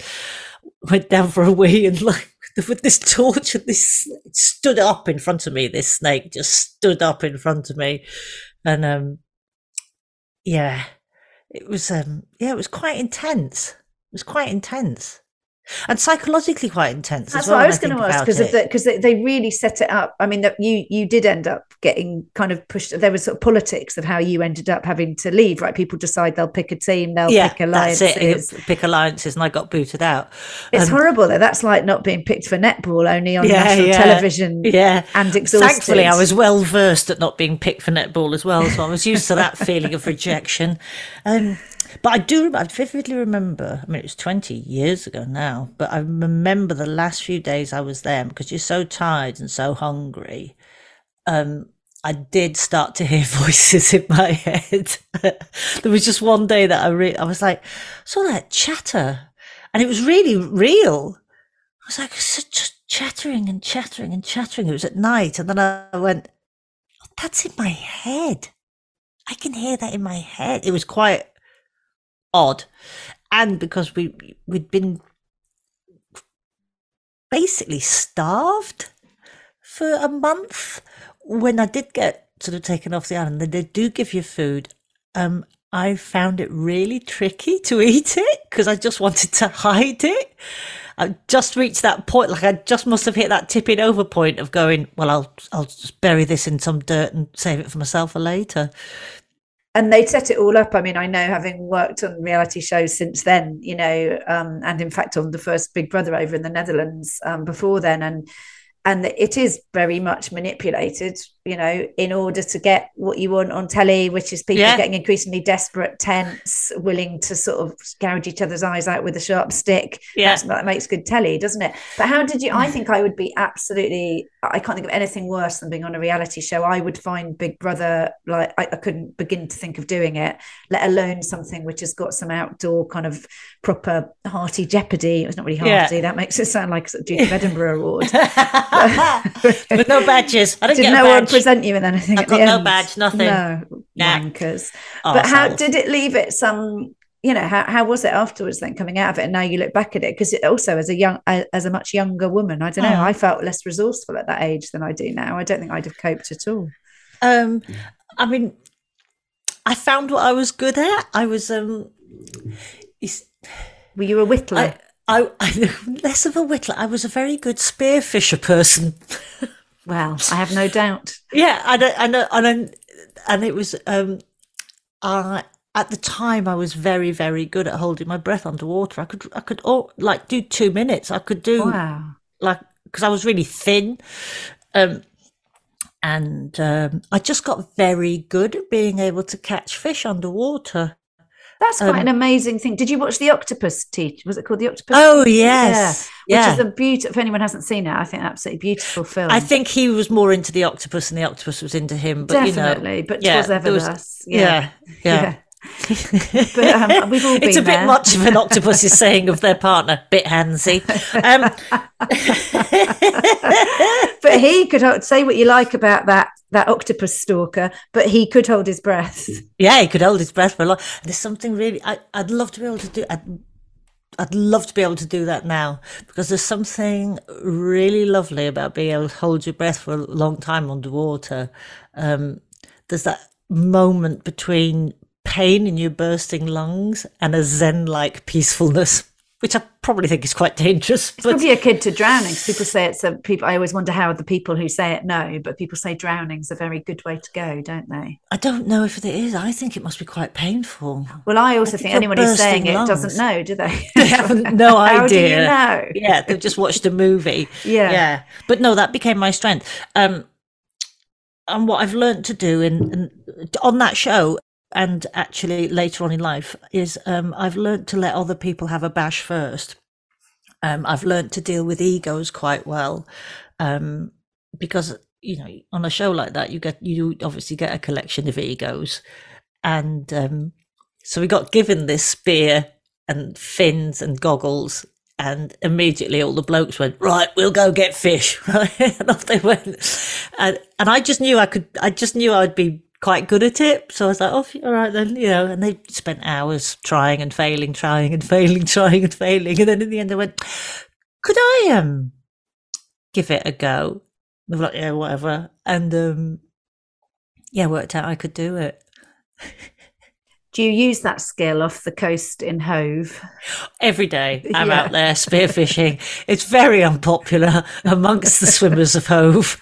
went down for a wee and like with this torch and this stood up in front of me. This snake just stood up in front of me, and um, yeah, it was um, yeah, it was quite intense. It was quite intense. And psychologically quite intense. That's as well, what I was going to ask because because they, they really set it up. I mean, that you you did end up getting kind of pushed. There was sort of politics of how you ended up having to leave. Right, people decide they'll pick a team, they'll yeah, pick that's alliances. Pick alliances, and I got booted out. It's Um, horrible though. That's like not being picked for netball only on Yeah, national yeah, television. Yeah, and exhausted. Thankfully, I was well versed at not being picked for netball as well, so I was used to that feeling of rejection. Um, but I do, I vividly remember. I mean, it was twenty years ago now, but I remember the last few days I was there because you're so tired and so hungry. Um, I did start to hear voices in my head. there was just one day that I re- I was like, saw that chatter, and it was really real. I was like, "It's just chattering and chattering and chattering. It was at night, and then I went, "Oh, "That's in my head. I can hear that in my head." It was quite odd, and because we we'd been basically starved for a month when I did get sort of taken off the island, they, they do give you food. Um, I found it really tricky to eat it because I just wanted to hide it. I just reached that point, like I just must have hit that tipping over point of going, well, I'll I'll just bury this in some dirt and save it for myself for later. And they set it all up. I mean, I know having worked on reality shows since then, you know, um, and in fact on the first Big Brother over in the Netherlands um, before then, and and it is very much manipulated, you know, in order to get what you want on telly, which is people Yeah. getting increasingly desperate, tense, willing to sort of gouge each other's eyes out with a sharp stick. Yeah. That makes good telly, doesn't it? But how did you? I think I would be absolutely. I can't think of anything worse than being on a reality show. I would find Big Brother like I, I couldn't begin to think of doing it, let alone something which has got some outdoor kind of proper hearty jeopardy. It's not really Yeah. hearty. That makes it sound like a Duke of Edinburgh award. With no badges. I didn't Did get a badge. Present you with anything? I've at the got no end? badge, nothing. No, Nah. wankers. but how did it leave it some you know how, how was it afterwards then coming out of it and now you look back at it because it also as a young as a much younger woman i don't know Mm. i felt less resourceful at that age than i do now i don't think i'd have coped at all Um, I mean, I found what I was good at. I was um, were you a whittler I, I, I less of a whittler. I was a very good spearfisher person. well i have no doubt yeah, and I, and I, and and it was um, I at the time I was very very good at holding my breath underwater. I could I could oh, like do two minutes. I could do wow like because I was really thin. Um, and um, I just got very good at being able to catch fish underwater. That's quite Um, an amazing thing did you watch the Octopus Teacher was it called the octopus Oh yes, yeah, yeah. which is a beautiful if anyone hasn't seen it i think absolutely beautiful film I think he was more into the octopus, and the octopus was into him. But definitely you know, but yeah, twas ever was- thus yeah, yeah. yeah. But, um, we've all it's a been bit much of an octopus is saying of their partner, bit handsy. Um, but he could hold, say what you like about that that octopus stalker, but he could hold his breath. yeah, he could hold his breath for a lot. There's something really, I, I'd love to be able to do. I'd, I'd love to be able to do that now because there's something really lovely about being able to hold your breath for a long time underwater. Um, there's that moment between pain in your bursting lungs and a zen-like peacefulness, which I probably think is quite dangerous. But Probably a kid to drowning. People say it's a people. I always wonder how the people who say it know, but people say drowning's a very good way to go, don't they? I don't know if it is. I think it must be quite painful. Well, I also think think anyone who's saying bursting it doesn't know, do they? They have no idea. How do you know? Yeah, they've just watched a movie. Yeah. yeah. But no, that became my strength. Um, and what I've learned to do in, in on that show, and actually later on in life, is um, I've learned to let other people have a bash first. Um, I've learned to deal with egos quite well, um, because you know on a show like that you get you obviously get a collection of egos, and um, so we got given this spear and fins and goggles and immediately all the blokes went right we'll go get fish. And off they went. And and i just knew i could i just knew i'd be quite good at it so i was like oh all right then you know and they spent hours trying and failing trying and failing trying and failing and then in the end they went could i um give it a go they were like yeah whatever and um yeah worked out i could do it Do you use that skill off the coast in Hove? Every day I'm Yeah. out there spearfishing. It's very unpopular amongst the swimmers of Hove.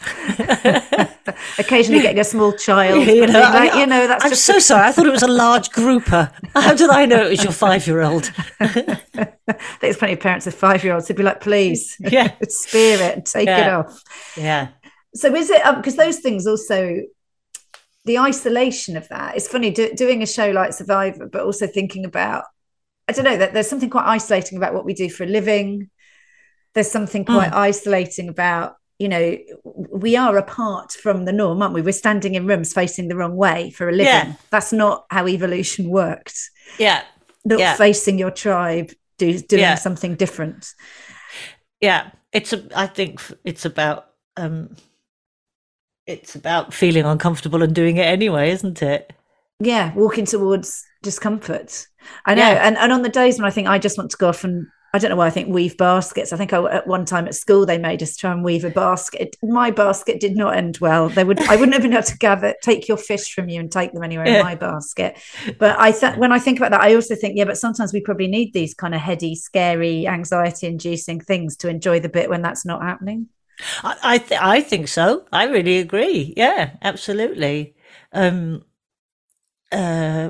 Occasionally getting a small child. you know, like, I, you know, that's I'm so sorry. I thought it was a large grouper. How did I know it was your five year old? there's plenty of parents with five year olds who'd be like, please, Yeah. spear it and take it off. Yeah. So is it um, because those things also the isolation of that? It's funny do, doing a show like Survivor, but also thinking about I don't know that there's something quite isolating about what we do for a living. There's something quite mm. isolating about you know we are apart from the norm, aren't we? We're standing in rooms facing the wrong way for a living. Yeah. That's not how evolution worked. Yeah. Not Yeah. facing your tribe, do, doing Yeah. something different. Yeah. It's a, I think it's about, um, it's about feeling uncomfortable and doing it anyway, isn't it? yeah walking towards discomfort i know and, and on the days when i think i just want to go off and i don't know why i think weave baskets i think I, at one time at school they made us try and weave a basket my basket did not end well they would i wouldn't have been able to gather take your fish from you and take them anywhere Yeah. in my basket but i th- when i think about that i also think yeah but sometimes we probably need these kind of heady scary anxiety inducing things to enjoy the bit when that's not happening I I, th- I think so. I really agree. Yeah, absolutely. Um, uh,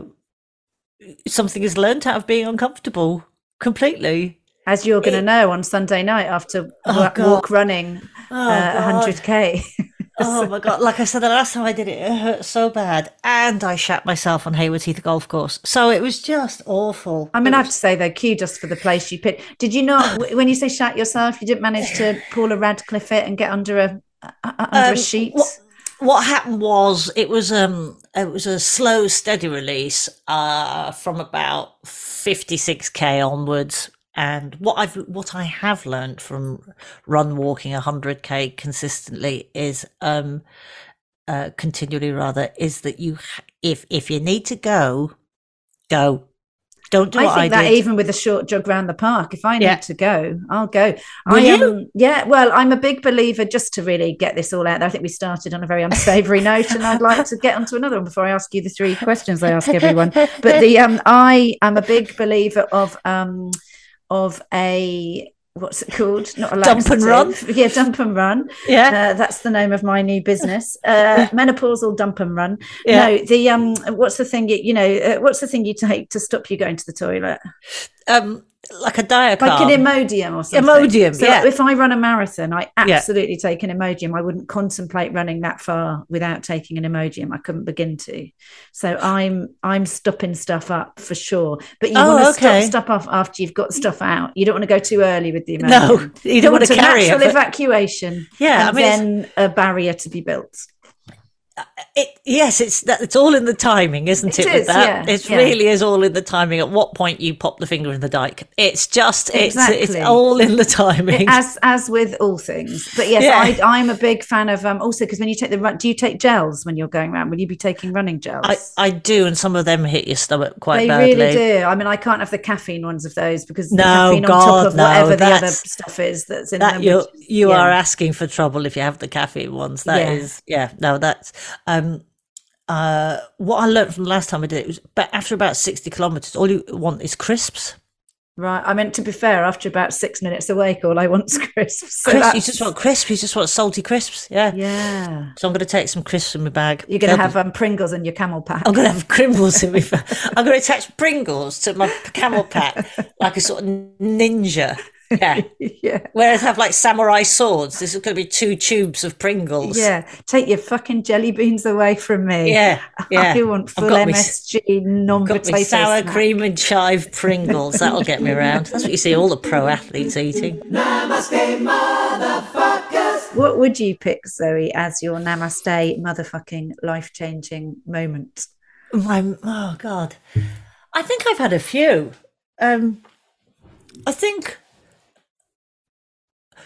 something is learnt out of being uncomfortable completely. As you're going to know on sunday night after Oh, wa- walk running Oh, uh, 100k Oh my god! Like I said, the last time I did it, it hurt so bad, and I shat myself on Haywards Heath Golf Course. So it was just awful. I mean, It I have to say though, kudos just for the place you picked. Did you not, when you say shat yourself, you didn't manage to Paula Radcliffe it and get under a uh, under Um, a sheet? What, what happened was it was um it was a slow, steady release uh from about fifty six k onwards. And what I've what I have learned from run walking hundred k consistently is um uh continually rather is that you if if you need to go go don't do I think I that did. even with a short jog around the park, if I need Yeah. to go, I'll go. Will I? Um, yeah, well, I'm a big believer. Just to really get this all out there, I think we started on a very unsavoury note, and I'd like to get onto another one before I ask you the three questions I ask everyone. But the um, I am a big believer of um, of a what's it called? Not a Dump and run? Yeah, dump and run. yeah Uh, that's the name of my new business. Uh, menopausal dump and run. Yeah. No, the um, what's the thing? You, you know, uh, what's the thing you take to stop you going to the toilet? um like a diacarb. Like an Imodium or something. Imodium, So yeah. if I run a marathon, I Yeah. absolutely take an Imodium. I wouldn't contemplate running that far without taking an Imodium. I couldn't begin to. So I'm I'm stopping stuff up for sure. But you Oh, want to okay. stop stuff off after you've got stuff out. You don't want to go too early with the Imodium. No, you don't want to a carry it. natural but- evacuation. Yeah, and I mean, it's- then a barrier to be built. It, yes, it's that it's all in the timing, isn't It it? with that, yeah, it yeah. really is all in the timing. At what point you pop the finger in the dike? It's just it's it's all in the timing. as as with all things but yes Yeah. I, i'm a big fan of um also because when you take the run do you take gels when you're going around will you be taking running gels I, I do, and some of them hit your stomach quite they badly. really do i mean i can't have the caffeine ones of those because the No, caffeine on God, top of no, whatever the other stuff is that's in That them you which- you yeah. are asking for trouble if you have the caffeine ones. That is, yeah, no, that's um uh what I learned from the last time I did it was but after about sixty kilometers, all you want is crisps. right i mean to be fair after about six minutes awake all i want is crisps so Crisps, you just want crisps. You just want salty crisps. Yeah. yeah So I'm going to take some crisps in my bag. you're gonna have be- um pringles in your CamelBak I'm going to have Pringles in my. bag. I'm going to attach Pringles to my CamelBak like a sort of ninja. Yeah. yeah Whereas have like samurai swords, this is going to be two tubes of Pringles. yeah take your fucking jelly beans away from me Yeah. Yeah. I want I've full got me- MSG Got non-potato me sour snack. cream and chive Pringles. That'll get me around. That's what you see all the pro athletes eating. Namaste, motherfuckers. What would you pick, Zoe, as your namaste motherfucking life changing moment? My oh god, I think I've had a few. Um, I think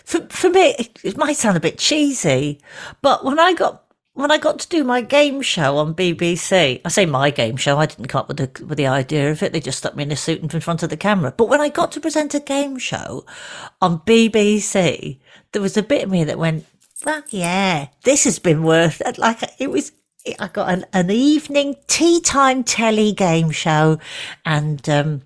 for for me, it, might sound a bit cheesy, but when I got when I got to do my game show on BBC, I say my game show. I didn't come up with the with the idea of it. They just stuck me in a suit in front of the camera. But when I got to present a game show on BBC, there was a bit of me that went, "Fuck yeah, this has been worth it." Like it was I got an, an evening tea time telly game show, and um,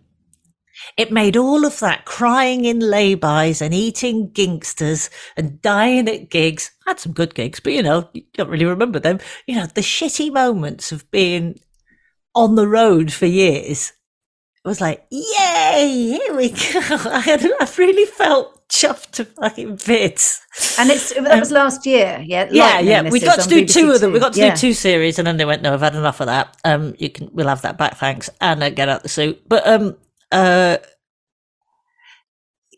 it made all of that crying in laybys and eating Ginsters and dying at gigs. I had some good gigs, but you know, you don't really remember them. You know, the shitty moments of being on the road for years. It was like, yay, here we go. I, had, I really felt chuffed to fucking bits. And it's that was last year, yeah. Yeah, yeah. We got to do BBC two of them. We got to Yeah. do two series, and then they went, "No, I've had enough of that. Um, you can, we'll have that back, thanks." And uh, get out the suit. But um, uh,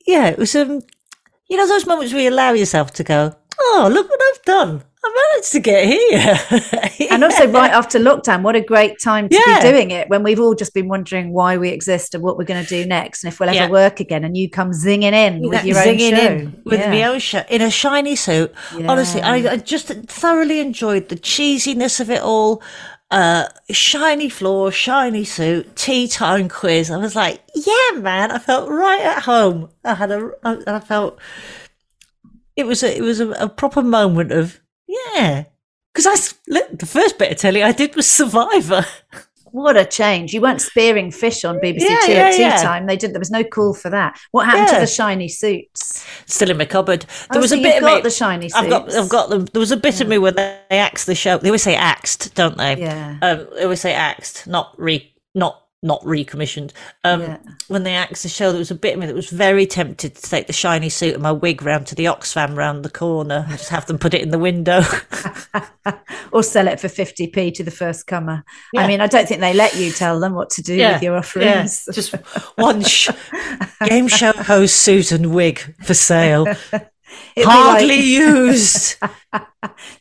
yeah, it was um, you know, those moments where you allow yourself to go, "Oh, look what I've done! I managed to get here." And also, right after lockdown, what a great time to Yeah. be doing it when we've all just been wondering why we exist and what we're going to do next, and if we'll ever Yeah. work again. And you come zinging in with your own show in with Yeah. my own show in a shiny suit. Honestly, I, I just thoroughly enjoyed the cheesiness of it all. Uh, shiny floor, shiny suit, tea time quiz. I was like, yeah, man, I felt right at home. I had a, I, I felt it was a, it was a, a proper moment of yeah. Because I the first bit of telly I did was Survivor. What a change! You weren't spearing fish on BBC Yeah, Two yeah, at tea yeah. time. They did. There was no call for that. What happened Yeah. to the shiny suits? Still in my cupboard. There Oh, was so a you've bit of got me. the shiny I've got. I've got them. There was a bit of me when they axed the show. They always say axed, don't they? Yeah. Um, they always say axed, not re, not not recommissioned. Um, Yeah. when they axed the show, there was a bit of me that was very tempted to take the shiny suit and my wig round to the Oxfam round the corner and just have them put it in the window. or sell it for 50p to the first comer. I mean, I don't think they let you tell them what to do with your offerings. Yeah, just one sh- game show host suit and wig for sale, It'd be hardly like, used.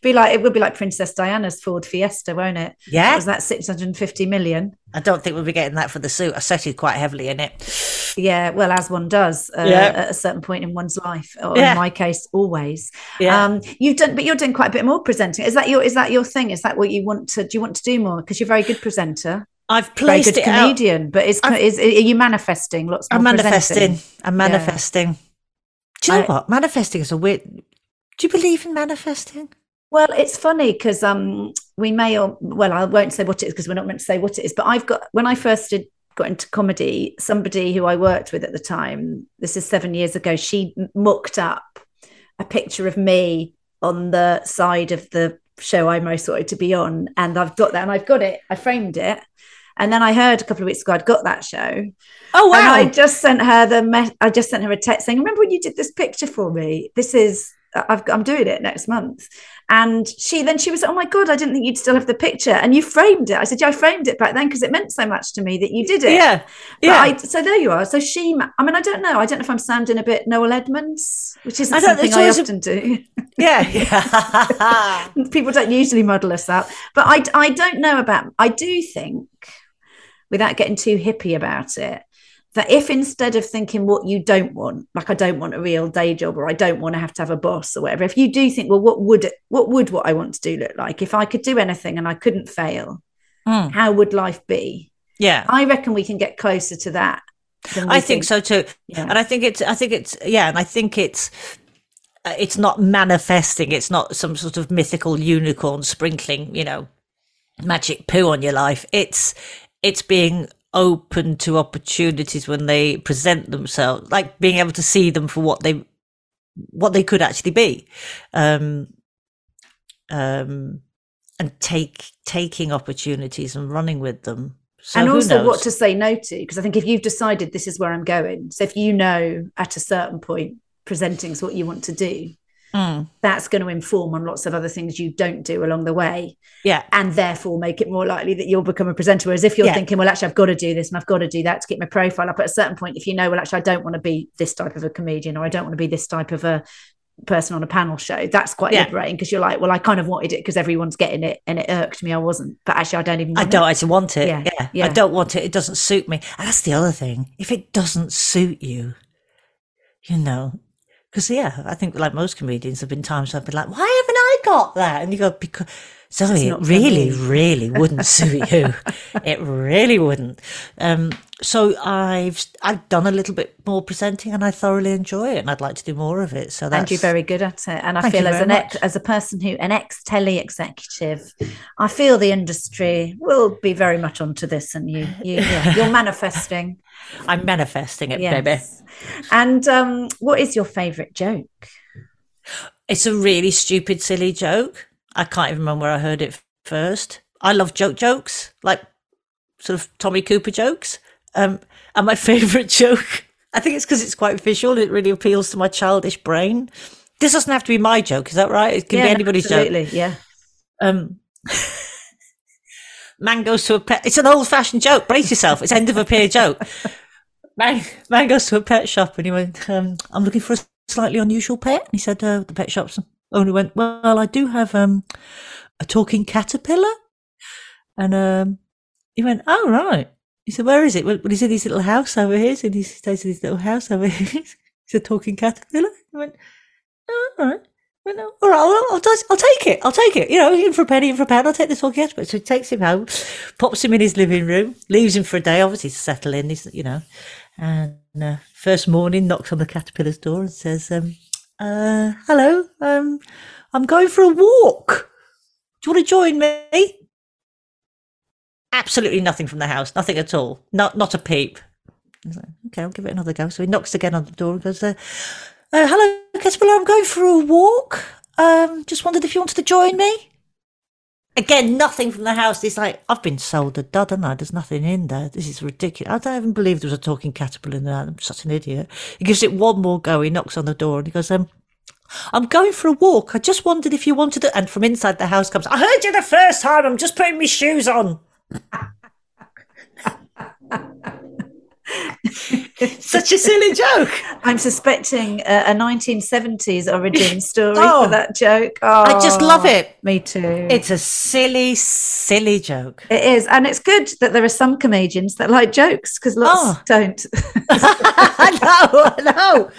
be like it would be like Princess Diana's Ford Fiesta, won't it? Yeah. Was that 650 million? I don't think we'll be getting that for the suit. I sweated quite heavily in it. Yeah, well, as one does uh, Yeah. at a certain point in one's life, or Yeah. in my case, always. Yeah. Um, you've done, but you're doing quite a bit more presenting. Is that your is that your thing? Is that what you want to? Do you want to do more? Because you're a very good presenter, I've very placed good it out. comedian. But is, is are you manifesting lots? More I'm manifesting. presenting? I'm manifesting. Do you know I- what? Manifesting is a weird. Do you believe in manifesting? Well, it's funny because um, we may or well, I won't say what it is because we're not meant to say what it is. But I've got when I first did got into comedy, somebody who I worked with at the time, this is seven years ago, she mucked up a picture of me on the side of the show I most wanted to be on, and I've got that, and I've got it, I framed it. And then I heard a couple of weeks ago I'd got that show, Oh and I just sent her the me- I just sent her a text saying, "Remember when you did this picture for me? This is I've, I'm doing it next month." And she then she was, "Oh my god, I didn't think you'd still have the picture." And you framed it. I said, "Yeah, I framed it back then because it meant so much to me that you did it." yeah, But yeah. I, so there you are. So she, I mean, I don't know. I don't know if I'm sounding a bit Noel Edmonds, which isn't I something I always a- often do. yeah, yeah. People don't usually model us up, but I, I don't know about. I do think, without getting too hippie about it, that if instead of thinking what you don't want, like I don't want a real day job or I don't want to have to have a boss or whatever, if you do think, well, what would it, what would what I want to do look like if I could do anything and I couldn't fail? Hmm. How would life be? yeah. I reckon we can get closer to that. I think so too. Yeah. And I think it's, I think it's, yeah, and I think it's, uh, it's not manifesting. It's not some sort of mythical unicorn sprinkling, you know, magic poo on your life. It's, it's being open to opportunities when they present themselves, like being able to see them for what they, what they could actually be. Um, um, and take, taking opportunities and running with them. So and also what to say no to because i think if you've decided this is where i'm going so if you know at a certain point presenting is what you want to do Mm, that's going to inform on lots of other things you don't do along the way yeah. and therefore make it more likely that you'll become a presenter whereas if you're Yeah. thinking well actually i've got to do this and i've got to do that to get my profile up at a certain point if you know well actually i don't want to be this type of a comedian or i don't want to be this type of a person on a panel show that's quite Yeah. liberating because you're like well i kind of wanted it because everyone's getting it and it irked me i wasn't but actually i don't even I don't it. actually want it. Yeah, Yeah, yeah. I don't want it. It doesn't suit me. And that's the other thing. If it doesn't suit you, you know, because yeah, I think like most comedians, have been times I've been like, why haven't I got that? And you go because Zoe, it really, really wouldn't suit you. It really wouldn't. Um, so I've I've done a little bit more presenting, and I thoroughly enjoy it, and I'd like to do more of it. So that's and you're very good at it. And I feel as an ex, as a person who an ex telly executive, I feel the industry will be very much onto this, and you, you yeah, you're manifesting. I'm manifesting it, baby. Yes. And um, what is your favourite joke? It's a really stupid, silly joke. I can't even remember where I heard it first. I love joke jokes, like sort of Tommy Cooper jokes. Um, and my favourite joke, I think it's because it's quite visual. It really appeals to my childish brain. This doesn't have to be my joke, is that right? It can Yeah, be anybody's joke. Yeah. Um, man goes to a pet. It's an old-fashioned joke. Brace yourself. It's end of a pier joke. Man, man goes to a pet shop and he went, um, "I'm looking for a slightly unusual pet." And he said, uh, "The pet shop's owner went, well, I do have um, a talking caterpillar." And um, he went, "Oh right." He said, "Where is it?" Well, he's in his little house over here. So he stays in his little house over here. It's a talking caterpillar. He went, "Oh, all right." Went, all right, I'll, I'll, I'll take it. I'll take it. You know, in for a penny, in for a pound, I'll take this talking caterpillar. So he takes him home, pops him in his living room, leaves him for a day, obviously to settle in. You know, and uh, first morning knocks on the caterpillar's door and says, um, uh, "Hello, um, I'm going for a walk. Do you want to join me?" Absolutely nothing from the house, nothing at all, not not a peep. Okay, I'll give it another go. So he knocks again on the door and goes, uh, uh, hello, Caterpillar, I'm going for a walk. Um, just wondered if you wanted to join me. Again, nothing from the house. He's like, I've been sold a dud, haven't I? There's nothing in there. This is ridiculous. I don't even believe there was a talking caterpillar in there. I'm such an idiot. He gives it one more go. He knocks on the door and he goes, um, I'm going for a walk. I just wondered if you wanted to. And from inside the house comes, I heard you the first time. I'm just putting my shoes on. Such a silly joke. I'm suspecting a, a 1970s origin story Oh. for that joke. Oh, I just love oh, it. Me too. It's a silly, silly joke. It is, and it's good that there are some comedians that like jokes because lots Oh. don't. I know, I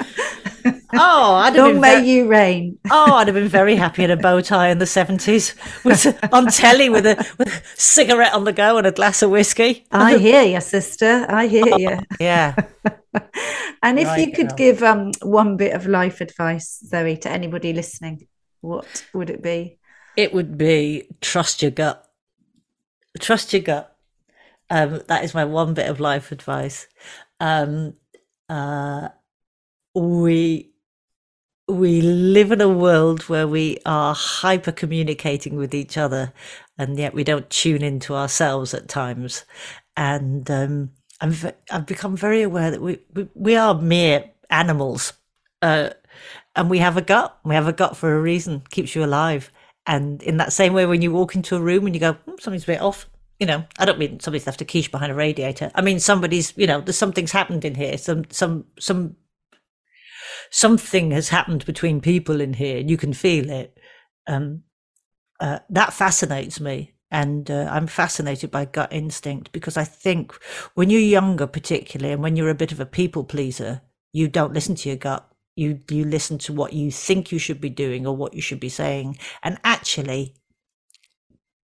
know. Oh, I'd have Long been may ve- you reign. oh, I'd have been very happy in a bow tie in the seventies, with on telly with a, with a cigarette on the go and a glass of whiskey. I hear you, sister. I hear you. Yeah, And if you could girl. give um one bit of life advice, Zoe, to anybody listening, what would it be? it would be trust your gut. Trust your gut. Um, that is my one bit of life advice. Um, uh, we we live in a world where we are hyper communicating with each other and yet we don't tune into ourselves at times. And um, I'm, ve- I've become very aware that we, we, we are mere animals uh, and we have a gut. We have a gut for a reason keeps you alive. And in that same way when you walk into a room and you go "Hmm, something's a bit off you know i don't mean somebody's left a quiche behind a radiator. I mean somebody's you know there's something's happened in here. Some some some something has happened between people in here and you can feel it. Um uh, that fascinates me and uh, i'm fascinated by gut instinct because i think when you're younger particularly and when you're a bit of a people pleaser you don't listen to your gut. You you listen to what you think you should be doing or what you should be saying and actually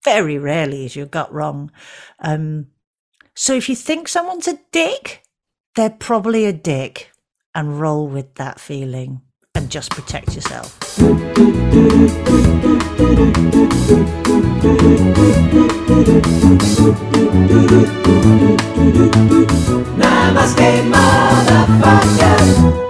very rarely is your gut wrong. Um so if you think someone's a dick they're probably a dick and roll with that feeling and just protect yourself Namaste, motherfuckers.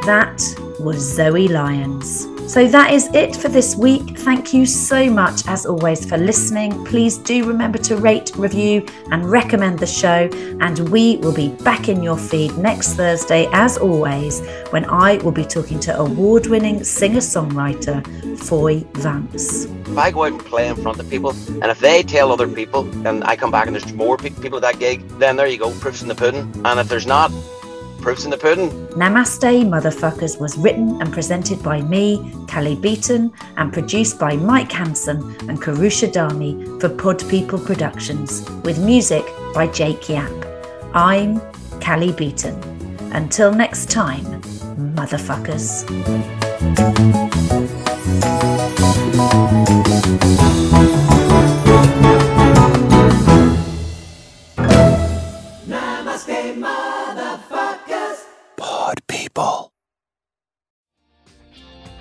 That was Zoe Lyons. So that is it for this week. Thank you so much, as always, for listening. Please do remember to rate, review, and recommend the show. And we will be back in your feed next Thursday, as always, when I will be talking to award winning singer songwriter Foy Vance. If I go out and play in front of people, and if they tell other people, and I come back and there's more people at that gig, then there you go, proof's in the pudding. And if there's not, proof's in the pudding. Namaste Motherfuckers was written and presented by me, Callie Beaton, and produced by Mike Hansen and Karusha Dami for Pod People Productions, with music by Jake Yap. I'm Callie Beaton. Until next time, motherfuckers.